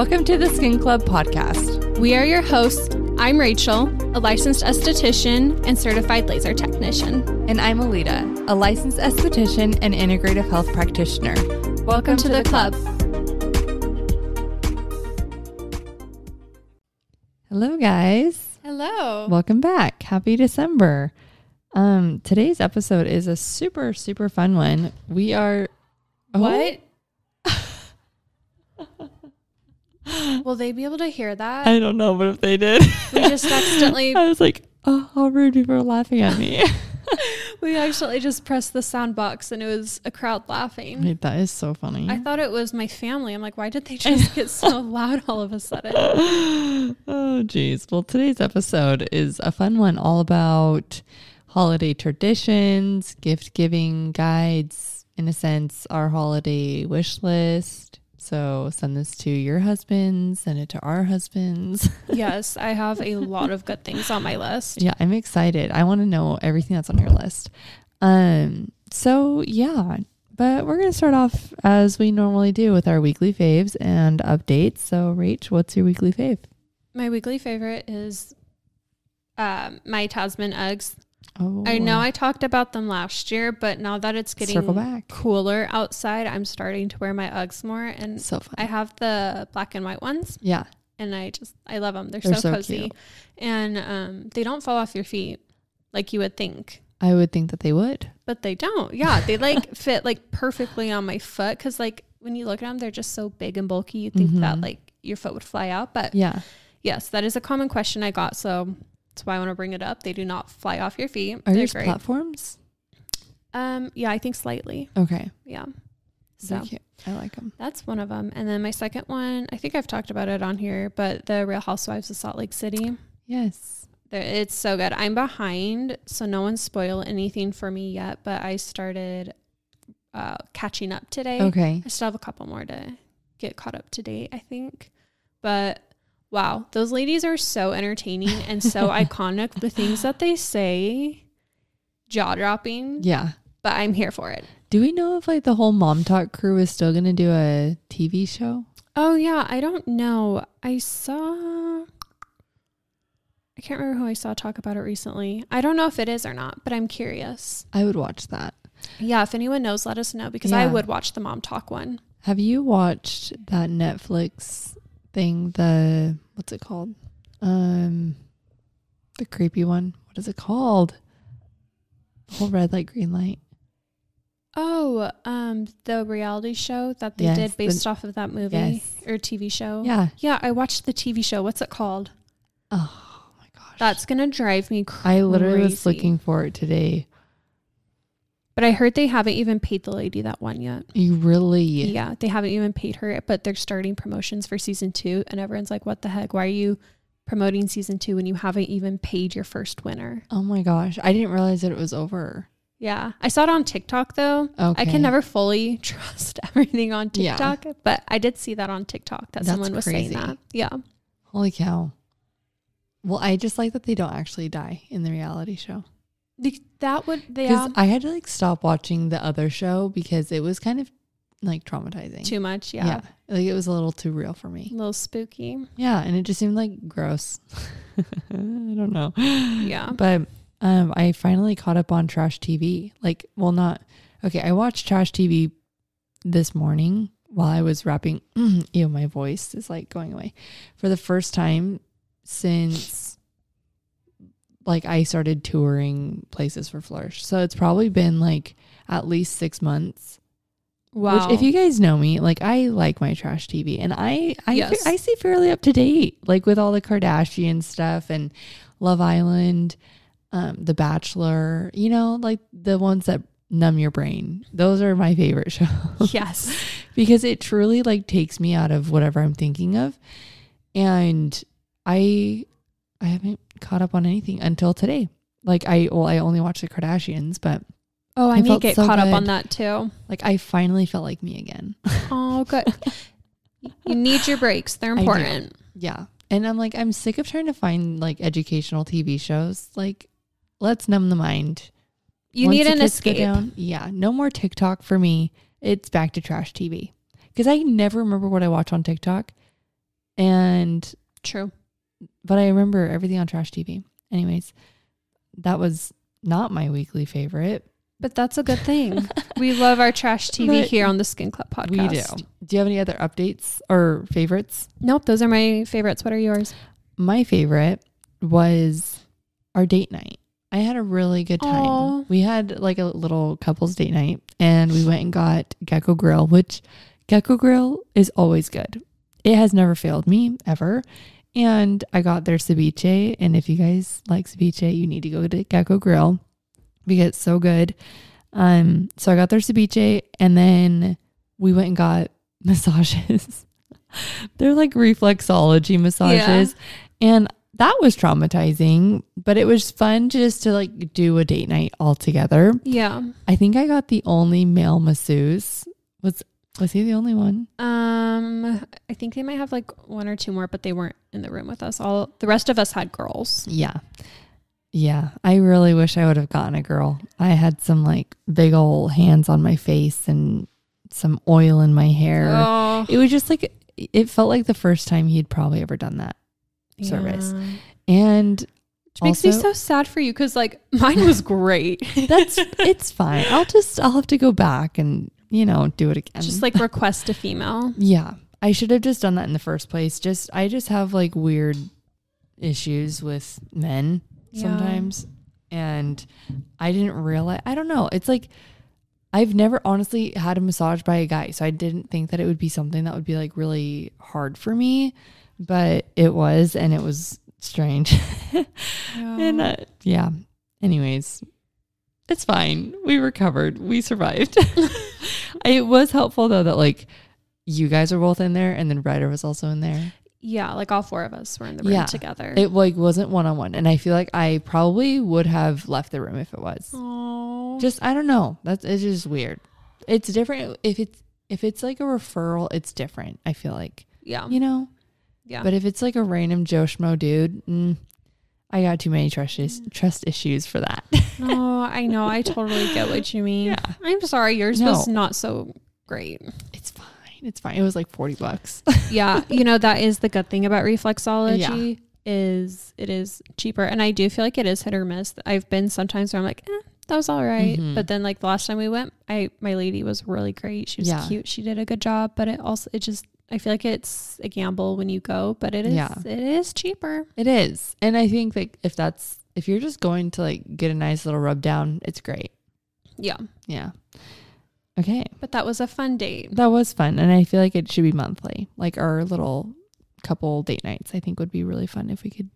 Welcome to the Skin Club podcast. We are your hosts. I'm Rachel, a licensed esthetician and certified laser technician. And I'm Alita, a licensed esthetician and integrative health practitioner. Welcome, Welcome to, to, the, the club. club. Hello, guys. Hello. Welcome back. Happy December. Um, today's episode is a super, super fun one. We are. Oh. What? Will they be able to hear that? I don't know, but if they did, we just accidentally. I was like, oh, how rude people are laughing at me. we accidentally just pressed the sound box and it was a crowd laughing. Wait, that is so funny. I thought it was my family. I'm like, why did they just get so loud all of a sudden? oh, geez. Well, today's episode is a fun one all about holiday traditions, gift giving guides, in a sense, our holiday wish list so send this to your husbands, send it to our husbands. yes, I have a lot of good things on my list. Yeah, I'm excited. I want to know everything that's on your list. Um, so yeah, but we're gonna start off as we normally do with our weekly faves and updates. So, Rach, what's your weekly fave? My weekly favorite is um, my Tasman Uggs. Oh. I know I talked about them last year, but now that it's getting cooler outside, I'm starting to wear my Uggs more. And so fun. I have the black and white ones. Yeah. And I just, I love them. They're, They're so, so, cozy. Cute. And um, they don't fall off your feet like you would think. I would think that they would. But they don't. Yeah. They like fit like perfectly on my foot. Cause like when you look at them, they're just so big and bulky. You think mm-hmm. that like your foot would fly out. But yeah. Yes, that is a common question I got. So that's why I want to bring it up. They do not fly off your feet. Are these platforms? Um, yeah, I think slightly. Okay. Yeah. So I like them. That's one of them. And then my second one, I think I've talked about it on here, but the Real Housewives of Salt Lake City. Yes. It's so good. I'm behind, so no one spoil anything for me yet, but I started uh, catching up today. Okay. I still have a couple more to get caught up to date, I think. But wow, those ladies are so entertaining and so iconic. The things that they say, jaw dropping. Yeah. But I'm here for it. Do we know if like the whole MomTok crew is still going to do a TV show? Oh, yeah. I don't know. I saw. I can't remember who I saw talk about it recently. I don't know if it is or not, but I'm curious. I would watch that. Yeah, if anyone knows, let us know because yeah. I would watch the MomTok one. Have you watched that Netflix thing, the what's it called? Um the creepy one. What is it called? The whole red light, green light. Oh, um, the reality show that they yes, did based the, off of that movie yes. or TV show. Yeah. Yeah, I watched the TV show. What's it called? Oh my gosh. That's gonna drive me crazy. I literally was looking for it today. But I heard they haven't even paid the lady that won yet. You really? Yeah, they haven't even paid her, but they're starting promotions for season two, and everyone's like, "What the heck? Why are you promoting season two when you haven't even paid your first winner?" Oh my gosh, I didn't realize that it was over. Yeah, I saw it on TikTok though. Okay. I can never fully trust everything on TikTok, yeah. but I did see that on TikTok that That's someone was crazy. saying that. Yeah. Holy cow. Well, I just like that they don't actually die in the reality show. That would they because I had to like stop watching the other show because it was kind of like traumatizing. Too much, yeah. Yeah. Like it was a little too real for me. A little spooky. Yeah, and it just seemed like gross. I don't know. Yeah. But um I finally caught up on trash TV. Like, well not okay, I watched trash TV this morning while I was wrapping ew, my voice is like going away. For the first time since like I started touring places for Flourish. So it's probably been like at least six months. Wow. Which if you guys know me, like I like my trash TV and I I yes. I stay fairly up to date, like with all the Kardashian stuff and Love Island, um, The Bachelor, you know, like the ones that numb your brain. Those are my favorite shows. Yes. because it truly like takes me out of whatever I'm thinking of. And I I haven't caught up on anything until today. Like I well, I only watched the Kardashians, but oh, I, I may get so caught good. up on that too. Like I finally felt like me again. oh, good. you need your breaks; they're important. Yeah, and I'm like, I'm sick of trying to find like educational TV shows. Like, let's numb the mind. You Once need an escape. Down, yeah, no more TikTok for me. It's back to trash TV because I never remember what I watch on TikTok. And true. But I remember everything on trash TV. Anyways, that was not my weekly favorite. But that's a good thing. we love our trash TV but here on the Skin Club podcast. We do. Do you have any other updates or favorites? Nope, those are my favorites. What are yours? My favorite was our date night. I had a really good time. Aww. We had like a little couples date night and we went and got Gecko Grill, which Gecko Grill is always good. It has never failed me ever. And I got their ceviche. And if you guys like ceviche, you need to go to Gecko Grill because it's so good. Um, so I got their ceviche and then we went and got massages. They're like reflexology massages. Yeah. And that was traumatizing, but it was fun just to like do a date night all together. Yeah. I think I got the only male masseuse. Was was he the only one? Um, I think they might have like one or two more, but they weren't in the room with us. All the rest of us had girls. Yeah. Yeah. I really wish I would have gotten a girl. I had some like big old hands on my face and some oil in my hair. Oh. It was just like it felt like the first time he'd probably ever done that service. And which makes me so sad for you because like mine was great. that's it's fine. I'll just I'll have to go back and you know do it again. Just like request a female. yeah, I should have just done that in the first place. Just I just have like weird issues with men yeah. sometimes, and I didn't realize. I don't know. It's like I've never honestly had a massage by a guy, so I didn't think that it would be something that would be like really hard for me but it was, and it was strange. yeah. and uh, yeah. Anyways, it's fine. We recovered. We survived. it was helpful though that like you guys were both in there, and then Ryder was also in there. Yeah, like all four of us were in the room yeah. together. It like wasn't one on one, and I feel like I probably would have left the room if it was. Aww. Just I don't know. That's it's just weird. It's different if it's if it's like a referral. It's different. I feel like. Yeah. You know. Yeah. But if it's like a random Joe Schmo dude, mm, I got too many trust is- trust issues for that. oh, I know. I totally get what you mean. Yeah. I'm sorry. Yours no. was not so great. It's fine. It's fine. It was like 40 bucks. yeah. You know, that is the good thing about reflexology yeah. is it is cheaper. And I do feel like it is hit or miss. I've been sometimes where I'm like, eh, that was all right. mm-hmm. But then like the last time we went, I my lady was really great. She was yeah. cute. She did a good job. But it also it just I feel like it's a gamble when you go, but it is yeah. it is cheaper. It is. And I think that if that's if you're just going to like get a nice little rub down, it's great. Yeah. Yeah. Okay. But that was a fun date. That was fun. And I feel like it should be monthly. Like our little couple date nights, I think would be really fun if we could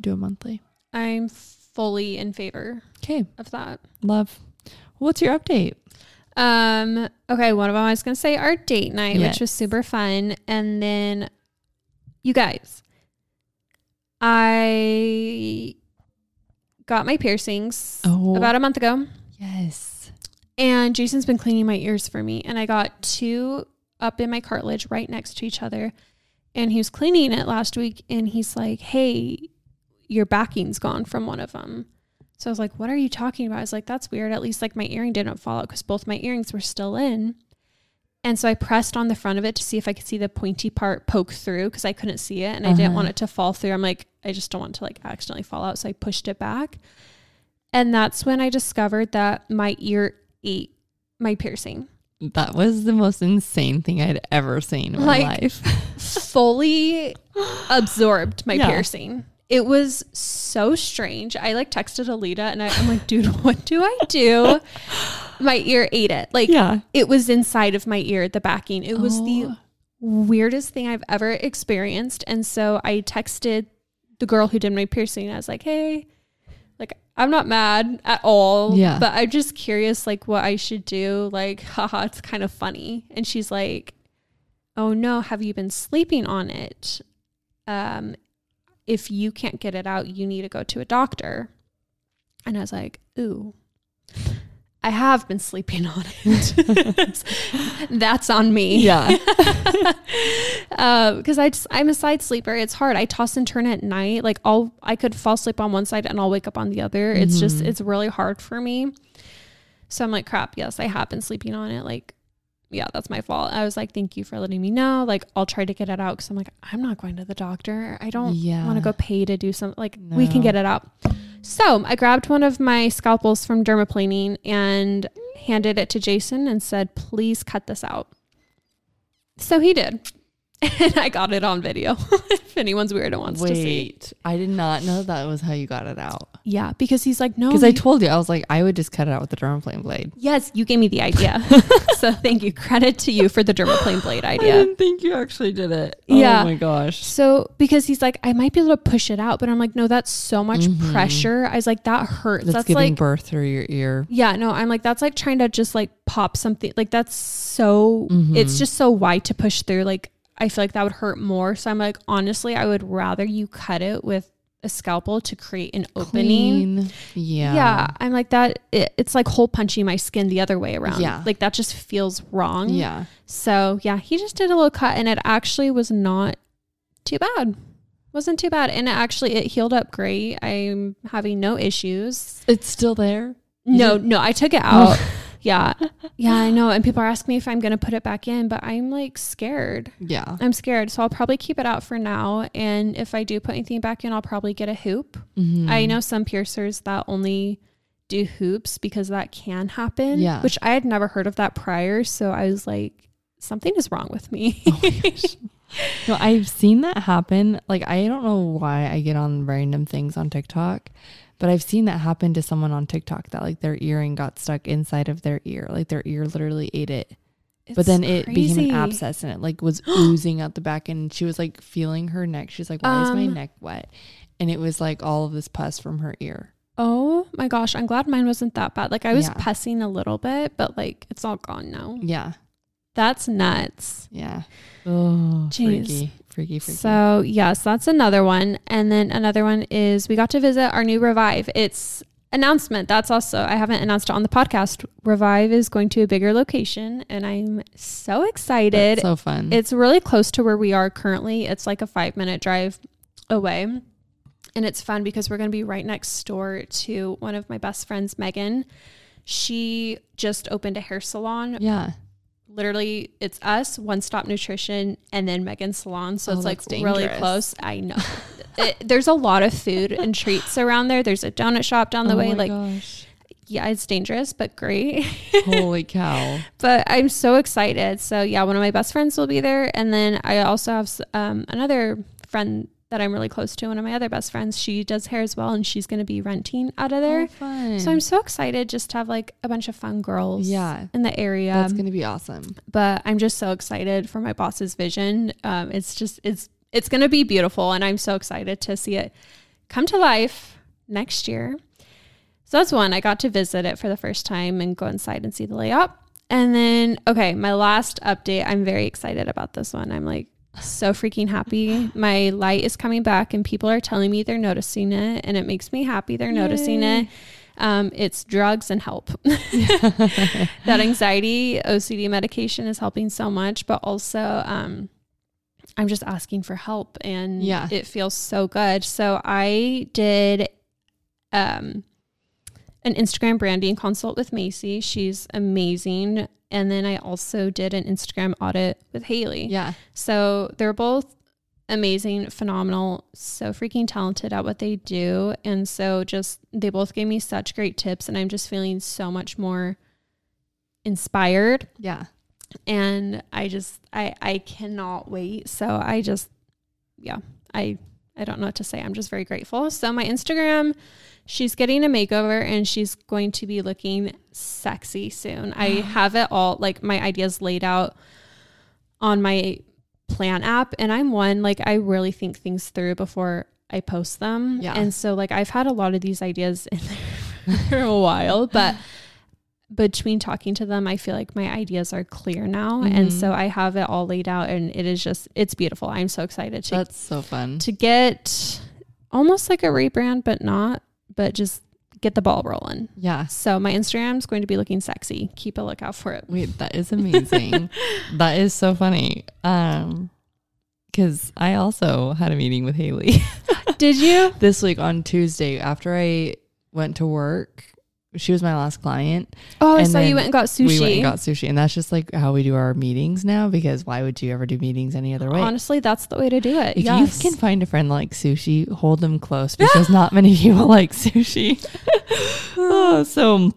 do a monthly. I'm fully in favor okay. of that. Love. What's your update? Um, okay, one of them I was gonna say our date night, yes. which was super fun. And then you guys, I got my piercings oh. about a month ago. Yes. And Jason's been cleaning my ears for me. And I got two up in my cartilage right next to each other. And he was cleaning it last week and he's like, Hey, your backing's gone from one of them. So I was like, what are you talking about? I was like, that's weird. At least like my earring didn't fall out because both my earrings were still in. And so I pressed on the front of it to see if I could see the pointy part poke through because I couldn't see it and uh-huh. I didn't want uh-huh. it to fall through. I'm like, I just don't want to like accidentally fall out. So I pushed it back. And that's when I discovered that my ear ate my piercing. That was the most insane thing I'd ever seen in like, my life. fully absorbed my yeah. piercing it was so strange. I like texted Alita and I, am like, dude, what do I do? my ear ate it. Like, yeah. it was inside of my ear, the backing. It was oh. the weirdest thing I've ever experienced. And so I texted the girl who did my piercing. I was like, hey, like, I'm not mad at all. Yeah. But I'm just curious, like, what I should do. Like, haha, it's kind of funny. And she's like, oh no, have you been sleeping on it? Um, if you can't get it out, you need to go to a doctor. And I was like, ooh, I have been sleeping on it. That's on me. Yeah. Because uh, I just, I'm a side sleeper. It's hard. I toss and turn at night. Like I'll, I could fall asleep on one side and I'll wake up on the other. It's mm-hmm. just, it's really hard for me. So I'm like, crap. Yes, I have been sleeping on it. Like yeah, that's my fault. I was like, thank you for letting me know. Like, I'll try to get it out because I'm like, I'm not going to the doctor. I don't yeah. want to go pay to do something. Like, no. we can get it out. So I grabbed one of my scalpels from dermaplaning and handed it to Jason and said, please cut this out. So he did. and I got it on video. if anyone's weird and wants Wait, to see. It. I did not know that was how you got it out. Yeah, because he's like, no. Because I told you, I was like, I would just cut it out with the dermaplane blade. Yes, you gave me the idea. so thank you. Credit to you for the dermaplane blade idea. I didn't think you actually did it. Yeah. Oh my gosh. So because he's like, I might be able to push it out, but I'm like, no, that's so much mm-hmm. pressure. I was like, that hurts. That's, that's giving like, birth through your ear. Yeah, no, I'm like, that's like trying to just like pop something. Like that's so. Mm-hmm. It's just so wide to push through. Like I feel like that would hurt more. So I'm like, honestly, I would rather you cut it with a scalpel to create an opening. Clean. Yeah. Yeah. I'm like that. It, it's like hole punching my skin the other way around. Yeah. Like that just feels wrong. Yeah. So yeah, he just did a little cut and it actually was not too bad. Wasn't too bad. And it actually, it healed up great. I'm having no issues. It's still there? No, no, I took it out. Yeah. Yeah, I know. And people are asking me if I'm going to put it back in, but I'm like scared. Yeah. I'm scared. So I'll probably keep it out for now. And if I do put anything back in, I'll probably get a hoop. Mm-hmm. I know some piercers that only do hoops because that can happen. Yeah. Which I had never heard of that prior. So I was like, something is wrong with me. oh no, I've seen that happen. Like, I don't know why I get on random things on TikTok but I've seen that happen to someone on TikTok that like their earring got stuck inside of their ear. Like their ear literally ate it. It's but then crazy. it became an abscess and it like was oozing out the back and she was like feeling her neck. She's like, Why um, is my um, neck wet? And it was like all of this pus from her ear. Oh my gosh. I'm glad mine wasn't that bad. Like I was yeah. pussing a little bit, but like it's all gone now. Yeah. That's nuts. Yeah. Oh, Jeez. freaky. Freaky, freaky. So, yes, that's another one. And then another one is we got to visit our new Revive. It's announcement. That's also, I haven't announced it on the podcast. Revive is going to a bigger location, and I'm so excited. That's so fun. It's really close to where we are currently. It's like a five minute drive away. And it's fun because we're going to be right next door to one of my best friends, Megan. She just opened a hair salon. Yeah literally it's us, One Stop Nutrition, and then Megan's Salon. So oh, it's like dangerous. really close. I know. it, there's a lot of food and treats around there. There's a donut shop down the oh way. like, gosh. yeah, it's dangerous, but great. Holy cow. but I'm so excited. So, yeah, one of my best friends will be there. And then I also have um, another friend that I'm really close to, one of my other best friends, she does hair as well, and she's going to be renting out of there. Oh, so I'm so excited just to have like a bunch of fun girls, yeah, in the area. That's going to be awesome. But I'm just so excited for my boss's vision. Um, it's just it's it's going to be beautiful, and I'm so excited to see it come to life next year. So that's one. I got to visit it for the first time and go inside and see the layout. And then, okay, my last update. I'm very excited about this one. I'm like so freaking happy. My light is coming back and people are telling me they're noticing it and it makes me happy they're Yay. noticing it. Um, it's drugs and help. that anxiety, OCD medication is helping so much, but also um, I'm just asking for help and yeah. it feels so good. So I did um, an Instagram branding consult with Macy. She's amazing. And then I also did an Instagram audit with Haley. Yeah. So they're both amazing, phenomenal, so freaking talented at what they do. And so just they both gave me such great tips and I'm just feeling so much more inspired. Yeah. And I just I I cannot wait. So I just yeah, I I don't know what to say. I'm just very grateful. So my Instagram she's getting a makeover and she's going to be looking sexy soon. I have it all like my ideas laid out on my plan app and I'm one like I really think things through before I post them. Yeah. And so like I've had a lot of these ideas in there for a while, but between talking to them, I feel like my ideas are clear now. Mm-hmm. And so I have it all laid out and it is just it's beautiful. I'm so excited to That's so fun. To get almost like a rebrand, but not but just get the ball rolling. Yeah. So my Instagram is going to be looking sexy. Keep a lookout for it. Wait, that is amazing. that is so funny. Um cuz I also had a meeting with Haley. Did you? this week on Tuesday after I went to work she was my last client. Oh, and so you went and got sushi. We went and got sushi, and that's just like how we do our meetings now. Because why would you ever do meetings any other way? Honestly, that's the way to do it. If yes. you can find a friend like sushi, hold them close because not many people like sushi. oh, so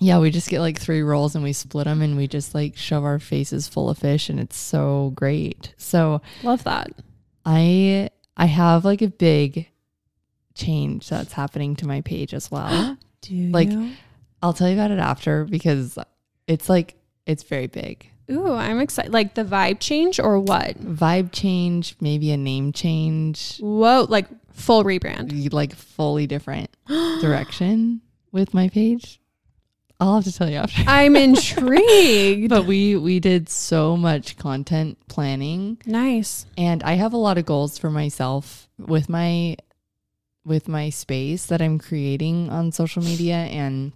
yeah, we just get like three rolls and we split them and we just like shove our faces full of fish, and it's so great. So love that. I I have like a big change that's happening to my page as well. Do like you? I'll tell you about it after because it's like it's very big. Ooh, I'm excited. Like the vibe change or what? Vibe change, maybe a name change. Whoa, like full rebrand. Like fully different direction with my page. I'll have to tell you after. I'm intrigued. but we we did so much content planning. Nice. And I have a lot of goals for myself with my with my space that I'm creating on social media. And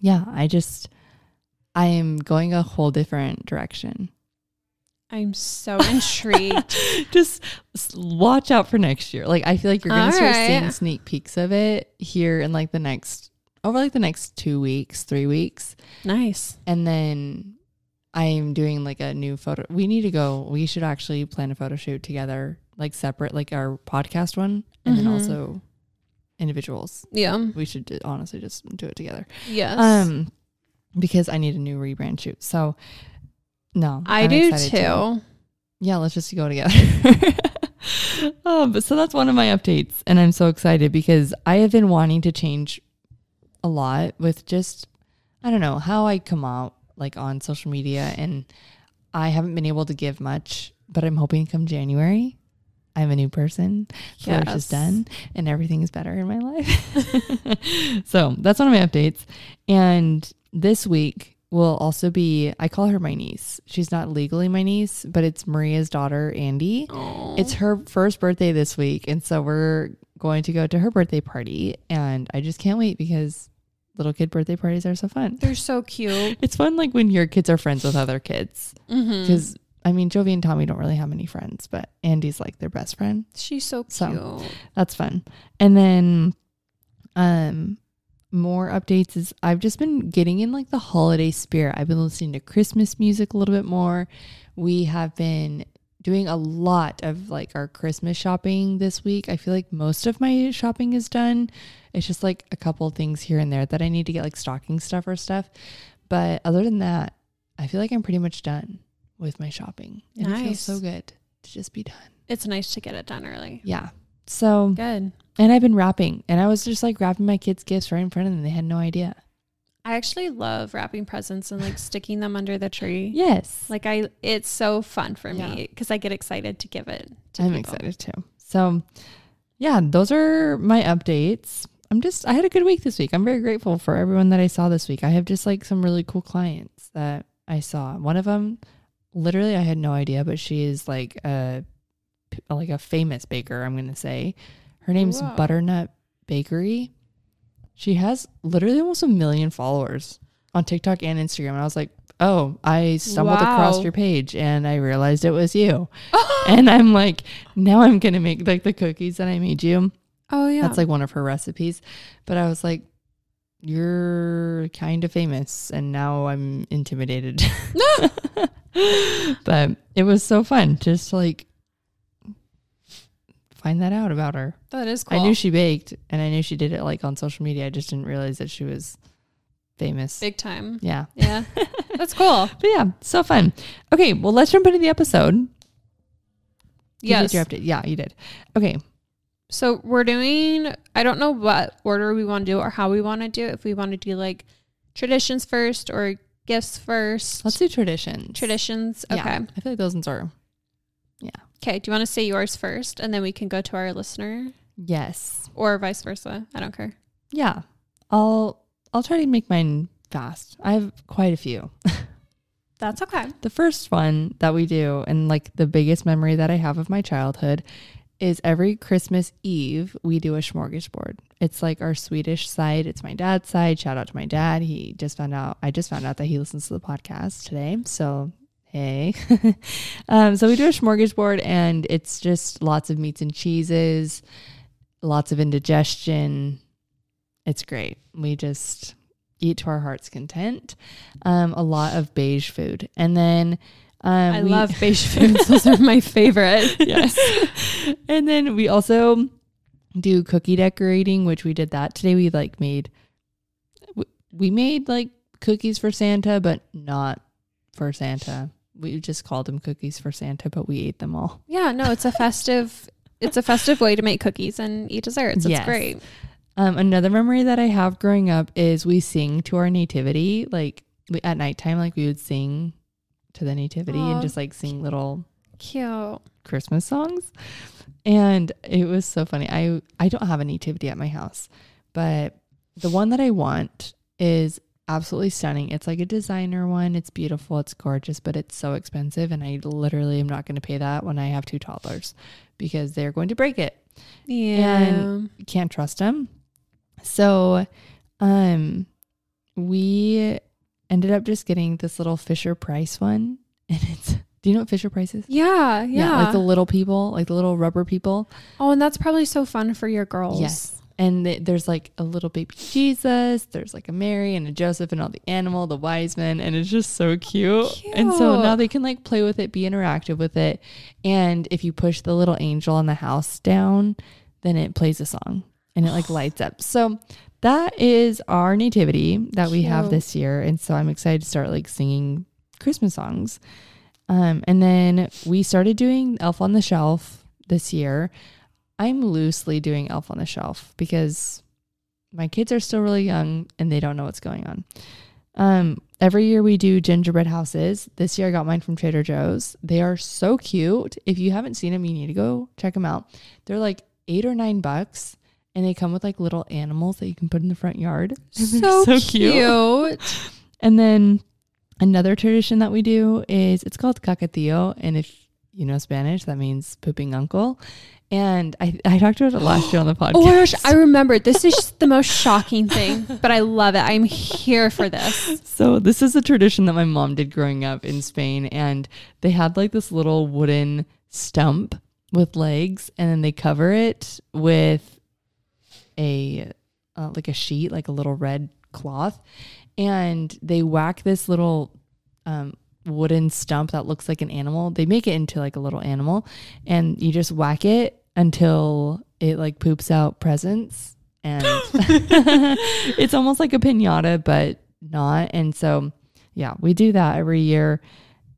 yeah, I just, I am going a whole different direction. I'm so intrigued. just watch out for next year. Like, I feel like you're going to start right. seeing sneak peeks of it here in like the next, over like the next two weeks, three weeks. Nice. And then I'm doing like a new photo. We need to go. We should actually plan a photo shoot together, like separate, like our podcast one, and mm-hmm. then also individuals. Yeah, we should honestly just do it together. Yes. Um, because I need a new rebrand shoot. So, no, I I'm do too. To. Yeah, let's just go together. oh, but so that's one of my updates, and I'm so excited because I have been wanting to change a lot with just I don't know how I come out like on social media, and I haven't been able to give much, but I'm hoping come January I'm a new person. Flourish yes. is done and everything is better in my life. so that's one of my updates. And this week will also be, I call her my niece. She's not legally my niece, but it's Maria's daughter, Andy. Aww. It's her first birthday this week. And so we're going to go to her birthday party. And I just can't wait because little kid birthday parties are so fun. They're so cute. It's fun like when your kids are friends with other kids. Because mm-hmm. I mean, Jovi and Tommy don't really have many friends, but Andy's like their best friend. She's so cute. So that's fun. And then, um, more updates is I've just been getting in like the holiday spirit. I've been listening to Christmas music a little bit more. We have been doing a lot of like our Christmas shopping this week. I feel like most of my shopping is done. It's just like a couple things here and there that I need to get like stocking stuff or stuff. But other than that, I feel like I'm pretty much done with my shopping. And nice. it feels so good to just be done. It's nice to get it done early. Yeah. So good. And I've been wrapping and I was just like wrapping my kids' gifts right in front of them. They had no idea. I actually love wrapping presents and like sticking them under the tree. Yes. Like I it's so fun for yeah. me because I get excited to give it to I'm people. excited too. So yeah, those are my updates. I'm just I had a good week this week. I'm very grateful for everyone that I saw this week. I have just like some really cool clients that I saw. One of them literally I had no idea, but she is like a like a famous baker, I'm going to say. Her oh, name's Whoa. Butternut Bakery. She has literally almost a million followers on TikTok and Instagram. And I was like, oh, I stumbled wow. across your page and I realized it was you. and I'm like, now I'm going to make like the cookies that I made you. Oh, yeah. That's like one of her recipes. But I was like, you're kind of famous and now I'm intimidated. but it was so fun just like find that out about her. That is cool. I knew she baked and I knew she did it like on social media. I just didn't realize that she was famous. Big time. Yeah. Yeah. That's cool. but yeah, so fun. Okay, well let's jump into the episode. Yes. You did your update. Yeah, you did. Okay. So we're doing, I don't know what order we want to do or how we want to do it. If we want to do like traditions first or gifts first. Let's do traditions. Traditions. Okay. Yeah, I feel like those ones are, yeah. Okay. Do you want to say yours first and then we can go to our listener? Yes. Or vice versa. I don't care. Yeah. I'll, I'll try to make mine fast. I have quite a few. That's okay. The first one that we do, and like the biggest memory that I have of my childhood, is every Christmas Eve we do a smorgasbord. It's like our Swedish side. It's my dad's side. Shout out to my dad. He just found out. I just found out that he listens to the podcast today. So hey, um, so we do a smorgasbord, and it's just lots of meats and cheeses, lots of indigestion. It's great. We just eat to our heart's content. Um, a lot of beige food. And then um, I we, love beige foods. Those are my favorite. yes. and then we also do cookie decorating, which we did that today. We like made, we made like cookies for Santa, but not for Santa. We just called them cookies for Santa, but we ate them all. Yeah, no, it's a festive, it's a festive way to make cookies and eat desserts. It's yes. great. Um, another memory that I have growing up is we sing to our nativity, like we, at nighttime, like we would sing to the nativity Aww. and just like sing little cute Christmas songs. And it was so funny. I I don't have a nativity at my house, but the one that I want is absolutely stunning. It's like a designer one. It's beautiful. It's gorgeous, but it's so expensive and I literally am not going to pay that when I have two toddlers because they're going to break it. Yeah. And can't trust them. So, um, we ended up just getting this little Fisher Price one, and it's. Do you know what Fisher Price is? Yeah, yeah, yeah. Like the little people, like the little rubber people. Oh, and that's probably so fun for your girls. Yes. And th- there's like a little baby Jesus, there's like a Mary and a Joseph and all the animal, the wise men, and it's just so cute. cute. And so now they can like play with it, be interactive with it. And if you push the little angel in the house down, then it plays a song and it like lights up. So that is our nativity that we have this year. And so I'm excited to start like singing Christmas songs. Um, and then we started doing Elf on the Shelf this year. I'm loosely doing Elf on the Shelf because my kids are still really young and they don't know what's going on. Um, every year we do gingerbread houses. This year I got mine from Trader Joe's. They are so cute. If you haven't seen them, you need to go check them out. They're like eight or nine bucks and they come with like little animals that you can put in the front yard. So, so cute. cute. And then another tradition that we do is it's called cacatillo. And if you know Spanish, that means pooping uncle. And I, I talked about it last year on the podcast. Oh my gosh, I remember. This is the most shocking thing, but I love it. I'm here for this. So, this is a tradition that my mom did growing up in Spain. And they had like this little wooden stump with legs, and then they cover it with a uh, like a sheet, like a little red cloth, and they whack this little um, wooden stump that looks like an animal. They make it into like a little animal, and you just whack it until it like poops out presents, and it's almost like a pinata, but not. And so, yeah, we do that every year,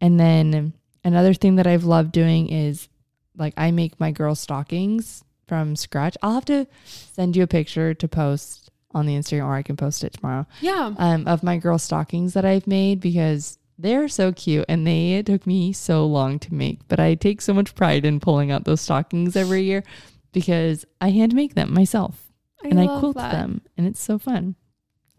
and then another thing that I've loved doing is like I make my girl stockings from scratch. I'll have to send you a picture to post on the Instagram, or I can post it tomorrow. Yeah. Um, of my girl stockings that I've made because they're so cute and they took me so long to make. But I take so much pride in pulling out those stockings every year because I hand make them myself I and I quilt that. them, and it's so fun.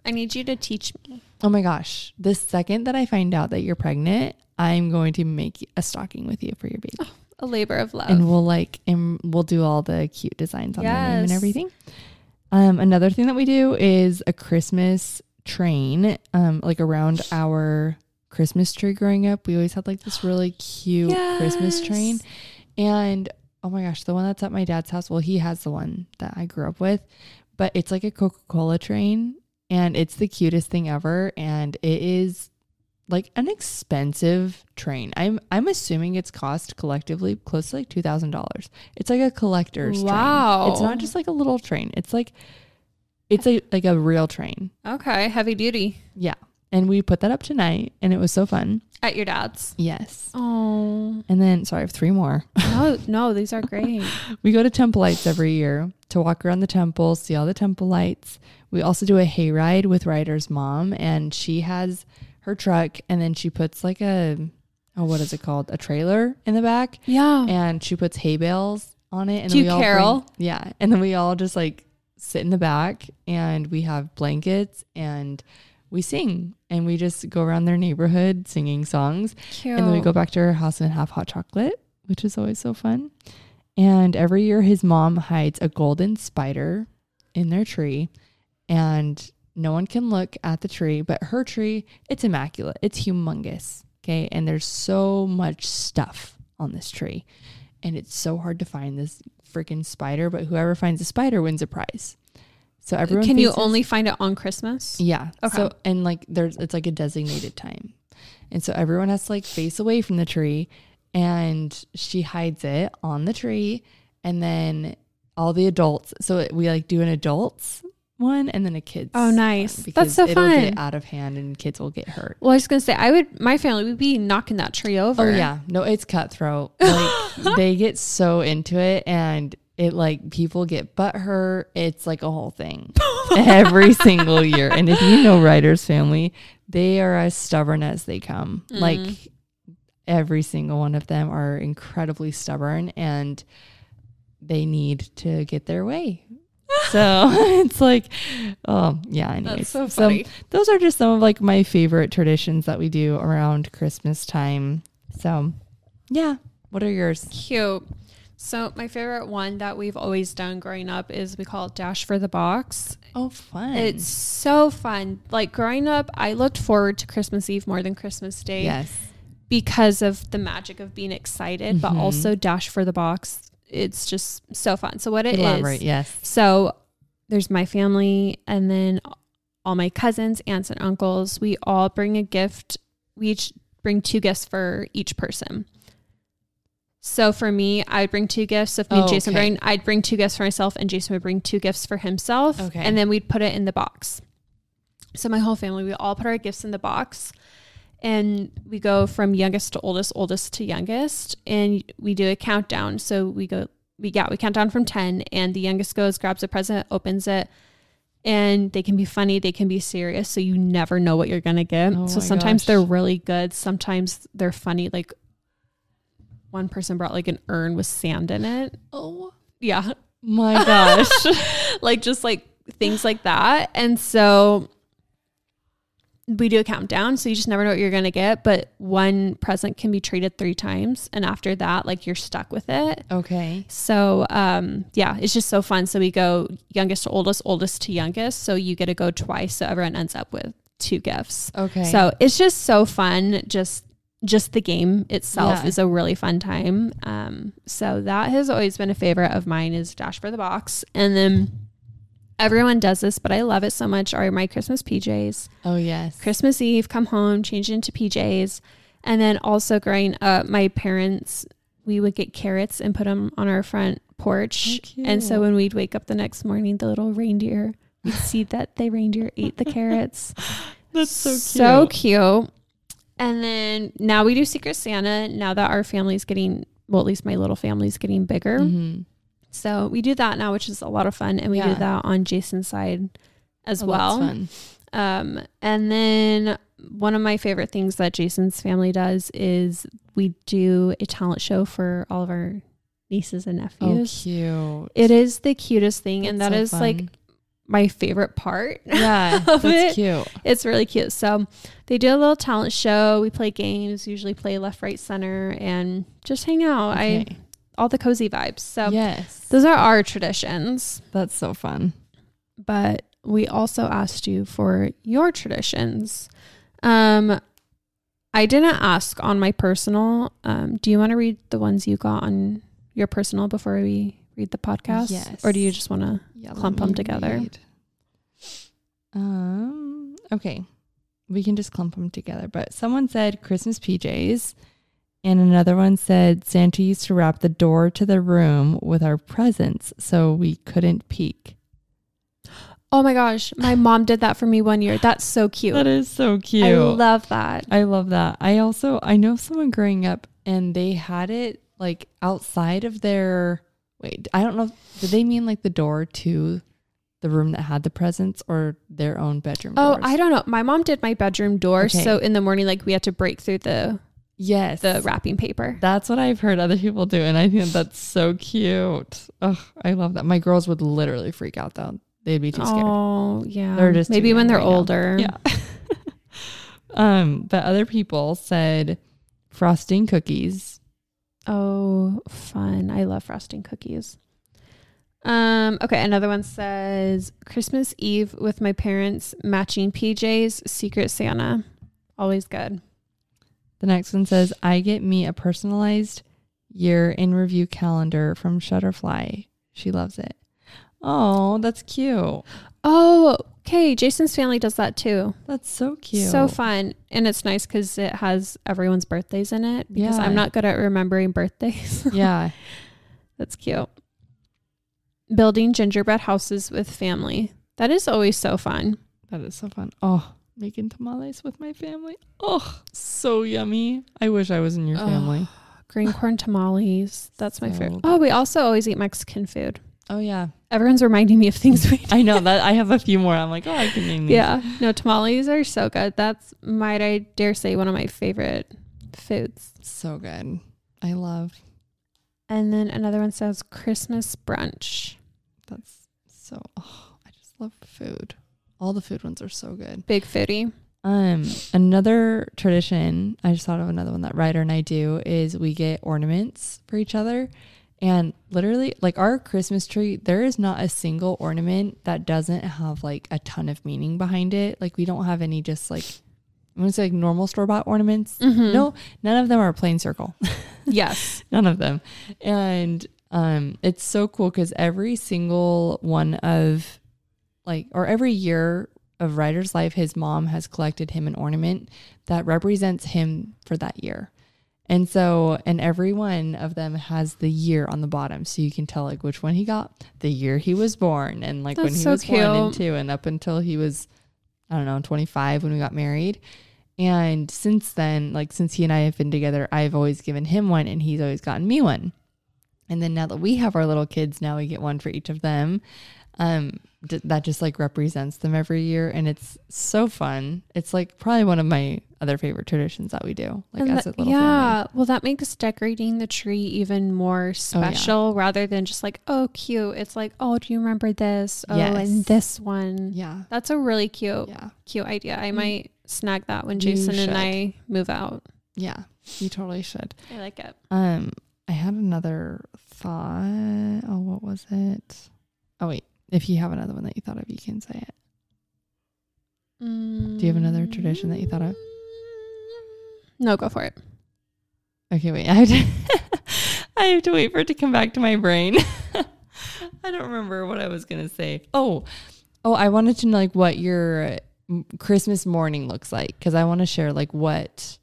I need you to teach me. Oh my gosh! The second that I find out that you're pregnant, I'm going to make a stocking with you for your baby. Oh a labor of love. And we'll like and we'll do all the cute designs on yes. the name and everything. Um, another thing that we do is a Christmas train, um, like around our Christmas tree growing up. We always had like this really cute yes. Christmas train. And oh my gosh, the one that's at my dad's house, well, he has the one that I grew up with, but it's like a Coca Cola train and it's the cutest thing ever. And it is like an expensive train. I'm I'm assuming it's cost collectively close to like two thousand dollars. It's like a collector's wow. train. It's not just like a little train. It's like it's a like a real train. Okay, heavy duty. Yeah. And we put that up tonight and it was so fun. At your dad's? Yes. Oh. And then sorry, I have three more. No, no, these are great. we go to temple lights every year to walk around the temple, see all the temple lights. We also do a hayride with Ryder's mom and she has her truck and then she puts like a oh what is it called? A trailer in the back. Yeah. And she puts hay bales on it and Do we all carol. bring, yeah and then we all just like sit in the back and we have blankets and we sing and we just go around their neighborhood singing songs. Cute. and then we go back to her house and have hot chocolate which is always so fun. And every year his mom hides a golden spider in their tree and no one can look at the tree, but her tree, it's immaculate. It's humongous. Okay. And there's so much stuff on this tree. And it's so hard to find this freaking spider, but whoever finds the spider wins a prize. So everyone can you only find it on Christmas? Yeah. Okay. So and like there's it's like a designated time, and so everyone has to like face away from the tree, and she hides it on the tree, and then all the adults. So we like do an adults one and then a kids. Oh, nice! That's so fun. Get out of hand and kids will get hurt. Well, I was gonna say I would. My family would be knocking that tree over. Oh yeah, no, it's cutthroat. Like they get so into it, and it like people get butt hurt. It's like a whole thing every single year. And if you know Ryder's family, they are as stubborn as they come. Mm. Like every single one of them are incredibly stubborn and they need to get their way so it's like, oh yeah. Anyways, so funny. So those are just some of like my favorite traditions that we do around Christmas time. So yeah, what are yours? Cute. So my favorite one that we've always done growing up is we call it Dash for the Box. Oh, fun! It's so fun. Like growing up, I looked forward to Christmas Eve more than Christmas Day. Yes. Because of the magic of being excited, mm-hmm. but also Dash for the Box it's just so fun. So what it Elaborate, is, yes. So there's my family, and then all my cousins, aunts, and uncles. We all bring a gift. We each bring two gifts for each person. So for me, I'd bring two gifts. If me oh, and Jason okay. bring, I'd bring two gifts for myself, and Jason would bring two gifts for himself. Okay. And then we'd put it in the box. So my whole family, we all put our gifts in the box and we go from youngest to oldest, oldest to youngest, and we do a countdown. So we go, we yeah, we count down from ten, and the youngest goes, grabs a present, opens it, and they can be funny, they can be serious, so you never know what you're gonna get. Oh so sometimes gosh. they're really good, sometimes they're funny. Like one person brought like an urn with sand in it. Oh yeah, my gosh, like just like things like that, and so we do a countdown, so you just never know what you're gonna get. But one present can be traded three times, and after that, like you're stuck with it. Okay. So, um, yeah, it's just so fun. So we go youngest to oldest, oldest to youngest. So you get to go twice, so everyone ends up with two gifts. Okay. So it's just so fun. Just just the game itself yeah. is a really fun time. Um, so that has always been a favorite of mine is Dash for the Box, and then everyone does this, but I love it so much, are my Christmas PJs. Oh, yes. Christmas Eve, come home, change into PJs. And then also growing up, my parents, we would get carrots and put them on our front porch. Oh, and so when we'd wake up the next morning, the little reindeer, we'd see that the reindeer ate the carrots. That's so cute. So cute. And then now we do Secret Santa now that our family's getting, well, at least my little family's getting bigger. Mm-hmm so we do that now, which is a lot of fun, and we yeah. do that on Jason's side as oh, well. Um, and then one of my favorite things that Jason's family does is we do a talent show for all of our nieces and nephews. Oh, cute! It is the cutest thing, that's and that so is fun. like my favorite part. Yeah, that's it. cute. It's really cute. So they do a little talent show. We play games. Usually play left, right, center, and just hang out. Okay. I all the cozy vibes. So yes, those are our traditions. That's so fun. But we also asked you for your traditions. Um, I didn't ask on my personal. Um, do you want to read the ones you got on your personal before we read the podcast? Yes. Or do you just want to yeah, clump them together? Read. Um. Okay, we can just clump them together. But someone said Christmas PJs. And another one said Santa used to wrap the door to the room with our presents so we couldn't peek. Oh my gosh, my mom did that for me one year. That's so cute. That is so cute. I love that. I love that. I also I know someone growing up and they had it like outside of their wait, I don't know did they mean like the door to the room that had the presents or their own bedroom Oh, I don't know. My mom did my bedroom door, okay. so in the morning like we had to break through the Yes. The wrapping paper. That's what I've heard other people do. And I think that's so cute. Oh, I love that. My girls would literally freak out though. They'd be too scared. Oh, yeah. They're just maybe when they're right older. Now. Yeah. um, but other people said frosting cookies. Oh, fun. I love frosting cookies. Um, okay, another one says Christmas Eve with my parents, matching PJs, Secret Santa. Always good. The next one says, I get me a personalized year in review calendar from Shutterfly. She loves it. Oh, that's cute. Oh, okay. Jason's family does that too. That's so cute. So fun. And it's nice because it has everyone's birthdays in it because yeah. I'm not good at remembering birthdays. yeah. That's cute. Building gingerbread houses with family. That is always so fun. That is so fun. Oh, making tamales with my family. Oh, so yummy. I wish I was in your family. green corn tamales. That's so my favorite. Oh, we also always eat Mexican food. Oh yeah. Everyone's reminding me of things we. I know that I have a few more. I'm like, oh, I can name these. Yeah. No, tamales are so good. That's might I dare say one of my favorite foods. So good. I love. And then another one says Christmas brunch. That's so oh, I just love food. All the food ones are so good. Big foodie. Um, another tradition, I just thought of another one that Ryder and I do is we get ornaments for each other. And literally, like our Christmas tree, there is not a single ornament that doesn't have like a ton of meaning behind it. Like we don't have any just like I'm gonna say like normal store bought ornaments. Mm-hmm. No, none of them are plain circle. yes, none of them. And um, it's so cool because every single one of like or every year of Ryder's life, his mom has collected him an ornament that represents him for that year. And so, and every one of them has the year on the bottom. So you can tell like which one he got, the year he was born, and like That's when he so was cute. one and two, and up until he was, I don't know, 25 when we got married. And since then, like since he and I have been together, I've always given him one and he's always gotten me one. And then now that we have our little kids, now we get one for each of them um d- that just like represents them every year and it's so fun. It's like probably one of my other favorite traditions that we do like and as a little yeah. family. well that makes decorating the tree even more special oh, yeah. rather than just like oh cute. It's like oh do you remember this? Oh yes. and this one. Yeah. That's a really cute yeah. cute idea. I mm. might snag that when jason and i move out. Yeah you totally should. I like it. Um i had another thought. Oh what was it? Oh wait if you have another one that you thought of, you can say it. Mm. Do you have another tradition that you thought of? No, go for it. Okay, wait. I have to, I have to wait for it to come back to my brain. I don't remember what I was gonna say. Oh, oh, I wanted to know like what your Christmas morning looks like because I want to share like what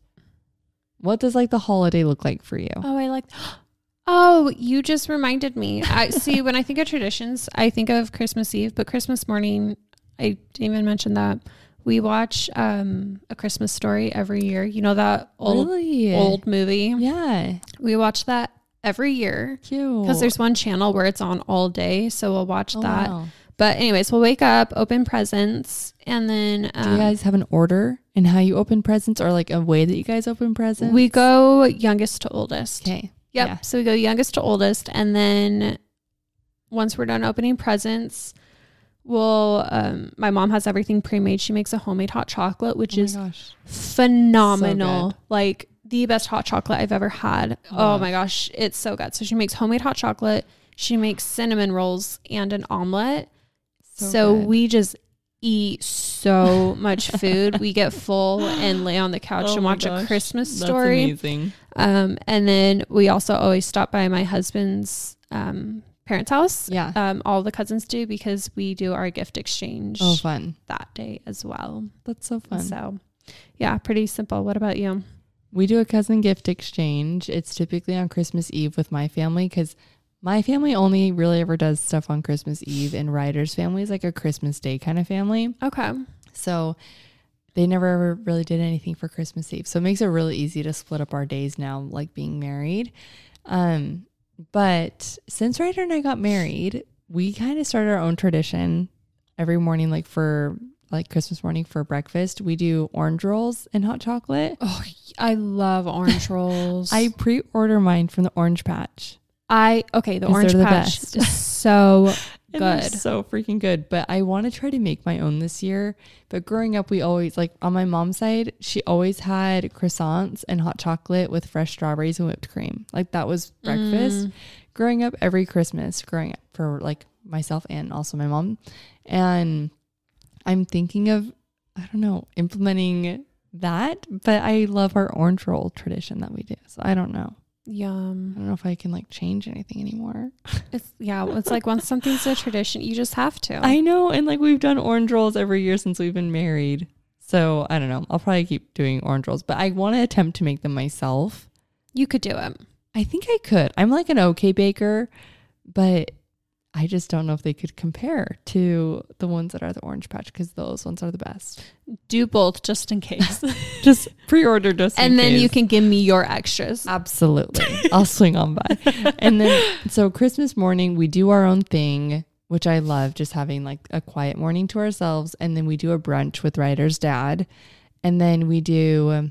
what does like the holiday look like for you? Oh, I like Oh, you just reminded me. I see when I think of traditions, I think of Christmas Eve, but Christmas morning, I didn't even mention that. We watch um, a Christmas story every year. You know that old really? old movie? Yeah. We watch that every year. Cute. Because there's one channel where it's on all day. So we'll watch oh, that. Wow. But anyways, we'll wake up, open presents, and then um, Do you um, guys have an order in how you open presents or like a way that you guys open presents? We go youngest to oldest. Okay. Yep. Yeah. So we go youngest to oldest, and then once we're done opening presents, we'll. Um, my mom has everything pre-made. She makes a homemade hot chocolate, which oh is gosh. phenomenal. So like the best hot chocolate I've ever had. Oh. oh my gosh, it's so good. So she makes homemade hot chocolate. She makes cinnamon rolls and an omelet. So, so we just eat so much food. we get full and lay on the couch oh and watch gosh. a Christmas story. That's amazing. Um, and then we also always stop by my husband's um, parents' house. Yeah. Um, all the cousins do because we do our gift exchange. Oh, fun. That day as well. That's so fun. So, yeah, pretty simple. What about you? We do a cousin gift exchange. It's typically on Christmas Eve with my family because my family only really ever does stuff on Christmas Eve, and Ryder's family is like a Christmas Day kind of family. Okay. So they never ever really did anything for Christmas Eve. So it makes it really easy to split up our days now, like being married. Um, but since Ryder and I got married, we kind of started our own tradition every morning, like for like Christmas morning for breakfast, we do orange rolls and hot chocolate. Oh, I love orange rolls. I pre order mine from the Orange Patch. I okay, the orange the patch best. is so good. so freaking good. But I want to try to make my own this year. But growing up, we always like on my mom's side, she always had croissants and hot chocolate with fresh strawberries and whipped cream. Like that was breakfast. Mm. Growing up every Christmas, growing up for like myself and also my mom. And I'm thinking of I don't know, implementing that, but I love our orange roll tradition that we do. So I don't know. Yum. I don't know if I can like change anything anymore. It's yeah, it's like once something's a tradition, you just have to. I know, and like we've done orange rolls every year since we've been married. So I don't know. I'll probably keep doing orange rolls, but I want to attempt to make them myself. You could do it. I think I could. I'm like an okay baker, but I just don't know if they could compare to the ones that are the orange patch because those ones are the best. Do both just in case. just pre-order just in case. and then case. you can give me your extras. Absolutely. I'll swing on by. And then so Christmas morning we do our own thing, which I love just having like a quiet morning to ourselves and then we do a brunch with Ryder's dad. And then we do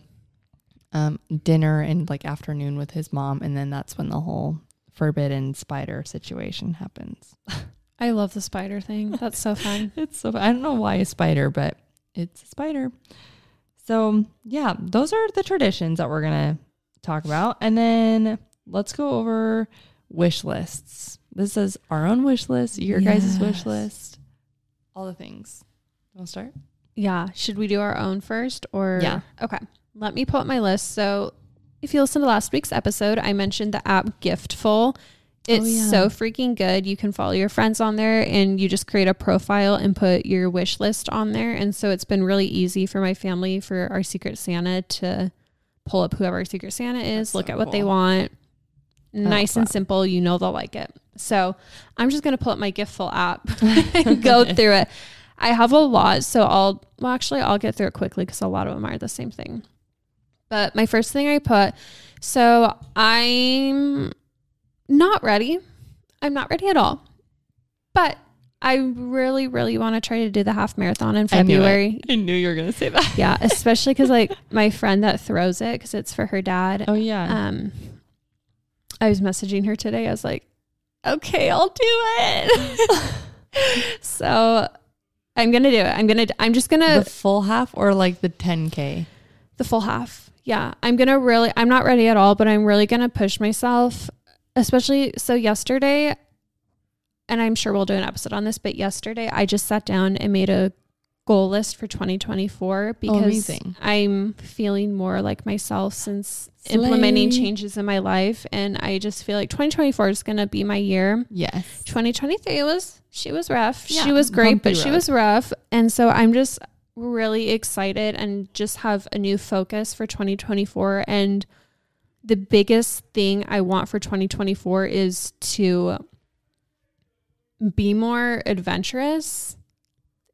um, dinner and like afternoon with his mom and then that's when the whole forbidden spider situation happens. I love the spider thing. That's so fun. it's so I don't know why a spider, but it's a spider. So, yeah, those are the traditions that we're going to talk about. And then let's go over wish lists. This is our own wish list, your yes. guys' wish list, all the things. You want to start? Yeah. Should we do our own first or? Yeah. Okay. Let me pull up my list. So, if you listen to last week's episode, I mentioned the app Giftful. It's oh, yeah. so freaking good. You can follow your friends on there and you just create a profile and put your wish list on there. And so it's been really easy for my family, for our Secret Santa to pull up whoever our Secret Santa is, That's look so at what cool. they want. Nice and simple. You know they'll like it. So I'm just going to pull up my Giftful app and go through it. I have a lot. So I'll, well, actually, I'll get through it quickly because a lot of them are the same thing. But my first thing I put, so I'm not ready. I'm not ready at all. But I really, really want to try to do the half marathon in February. I knew, I knew you were going to say that. yeah, especially because like my friend that throws it, because it's for her dad. Oh yeah. Um, I was messaging her today. I was like, okay, I'll do it. so I'm gonna do it. I'm gonna. I'm just gonna the full half or like the 10k. The full half yeah, I'm going to really, I'm not ready at all, but I'm really going to push myself, especially. So, yesterday, and I'm sure we'll do an episode on this, but yesterday I just sat down and made a goal list for 2024 because oh, I'm feeling more like myself since Slay. implementing changes in my life. And I just feel like 2024 is going to be my year. Yes. 2023 was, she was rough. Yeah, she was great, but she was rough. And so I'm just, really excited and just have a new focus for 2024. And the biggest thing I want for 2024 is to be more adventurous.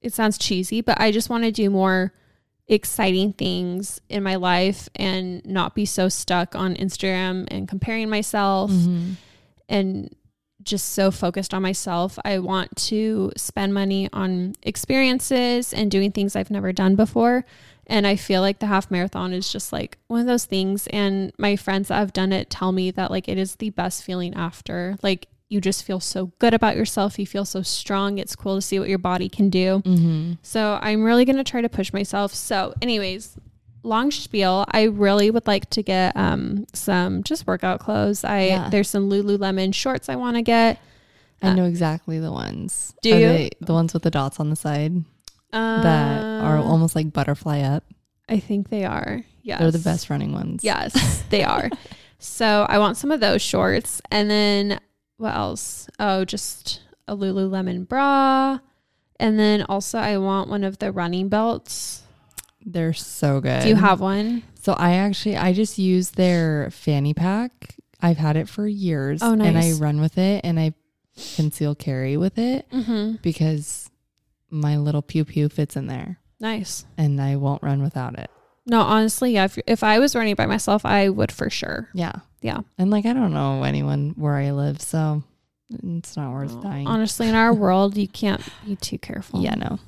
It sounds cheesy, but I just want to do more exciting things in my life and not be so stuck on Instagram and comparing myself mm-hmm. and just so focused on myself. I want to spend money on experiences and doing things I've never done before. And I feel like the half marathon is just like one of those things. And my friends that have done it tell me that like it is the best feeling after. Like you just feel so good about yourself. You feel so strong. It's cool to see what your body can do. Mm-hmm. So I'm really going to try to push myself. So, anyways, long spiel. I really would like to get um, some just workout clothes. I yeah. there's some Lululemon shorts I want to get. I know exactly the ones. Do are you? the ones with the dots on the side uh, that are uh, almost like butterfly up. I think they are. Yes. They're the best running ones. Yes, they are. so I want some of those shorts. And then what else? Oh, just a Lululemon bra. And then also I want one of the running belts they're so good. Do you have one? So I actually I just use their fanny pack. I've had it for years. Oh, nice. And I run with it and I conceal carry with it mm-hmm. because my little pew pew fits in there. Nice. And I won't run without it. No, honestly, yeah. If, if I was running by myself, I would for sure. Yeah. Yeah. And like, I don't know anyone where I live. So it's not worth dying. Honestly, in our world, you can't be too careful. Yeah, no.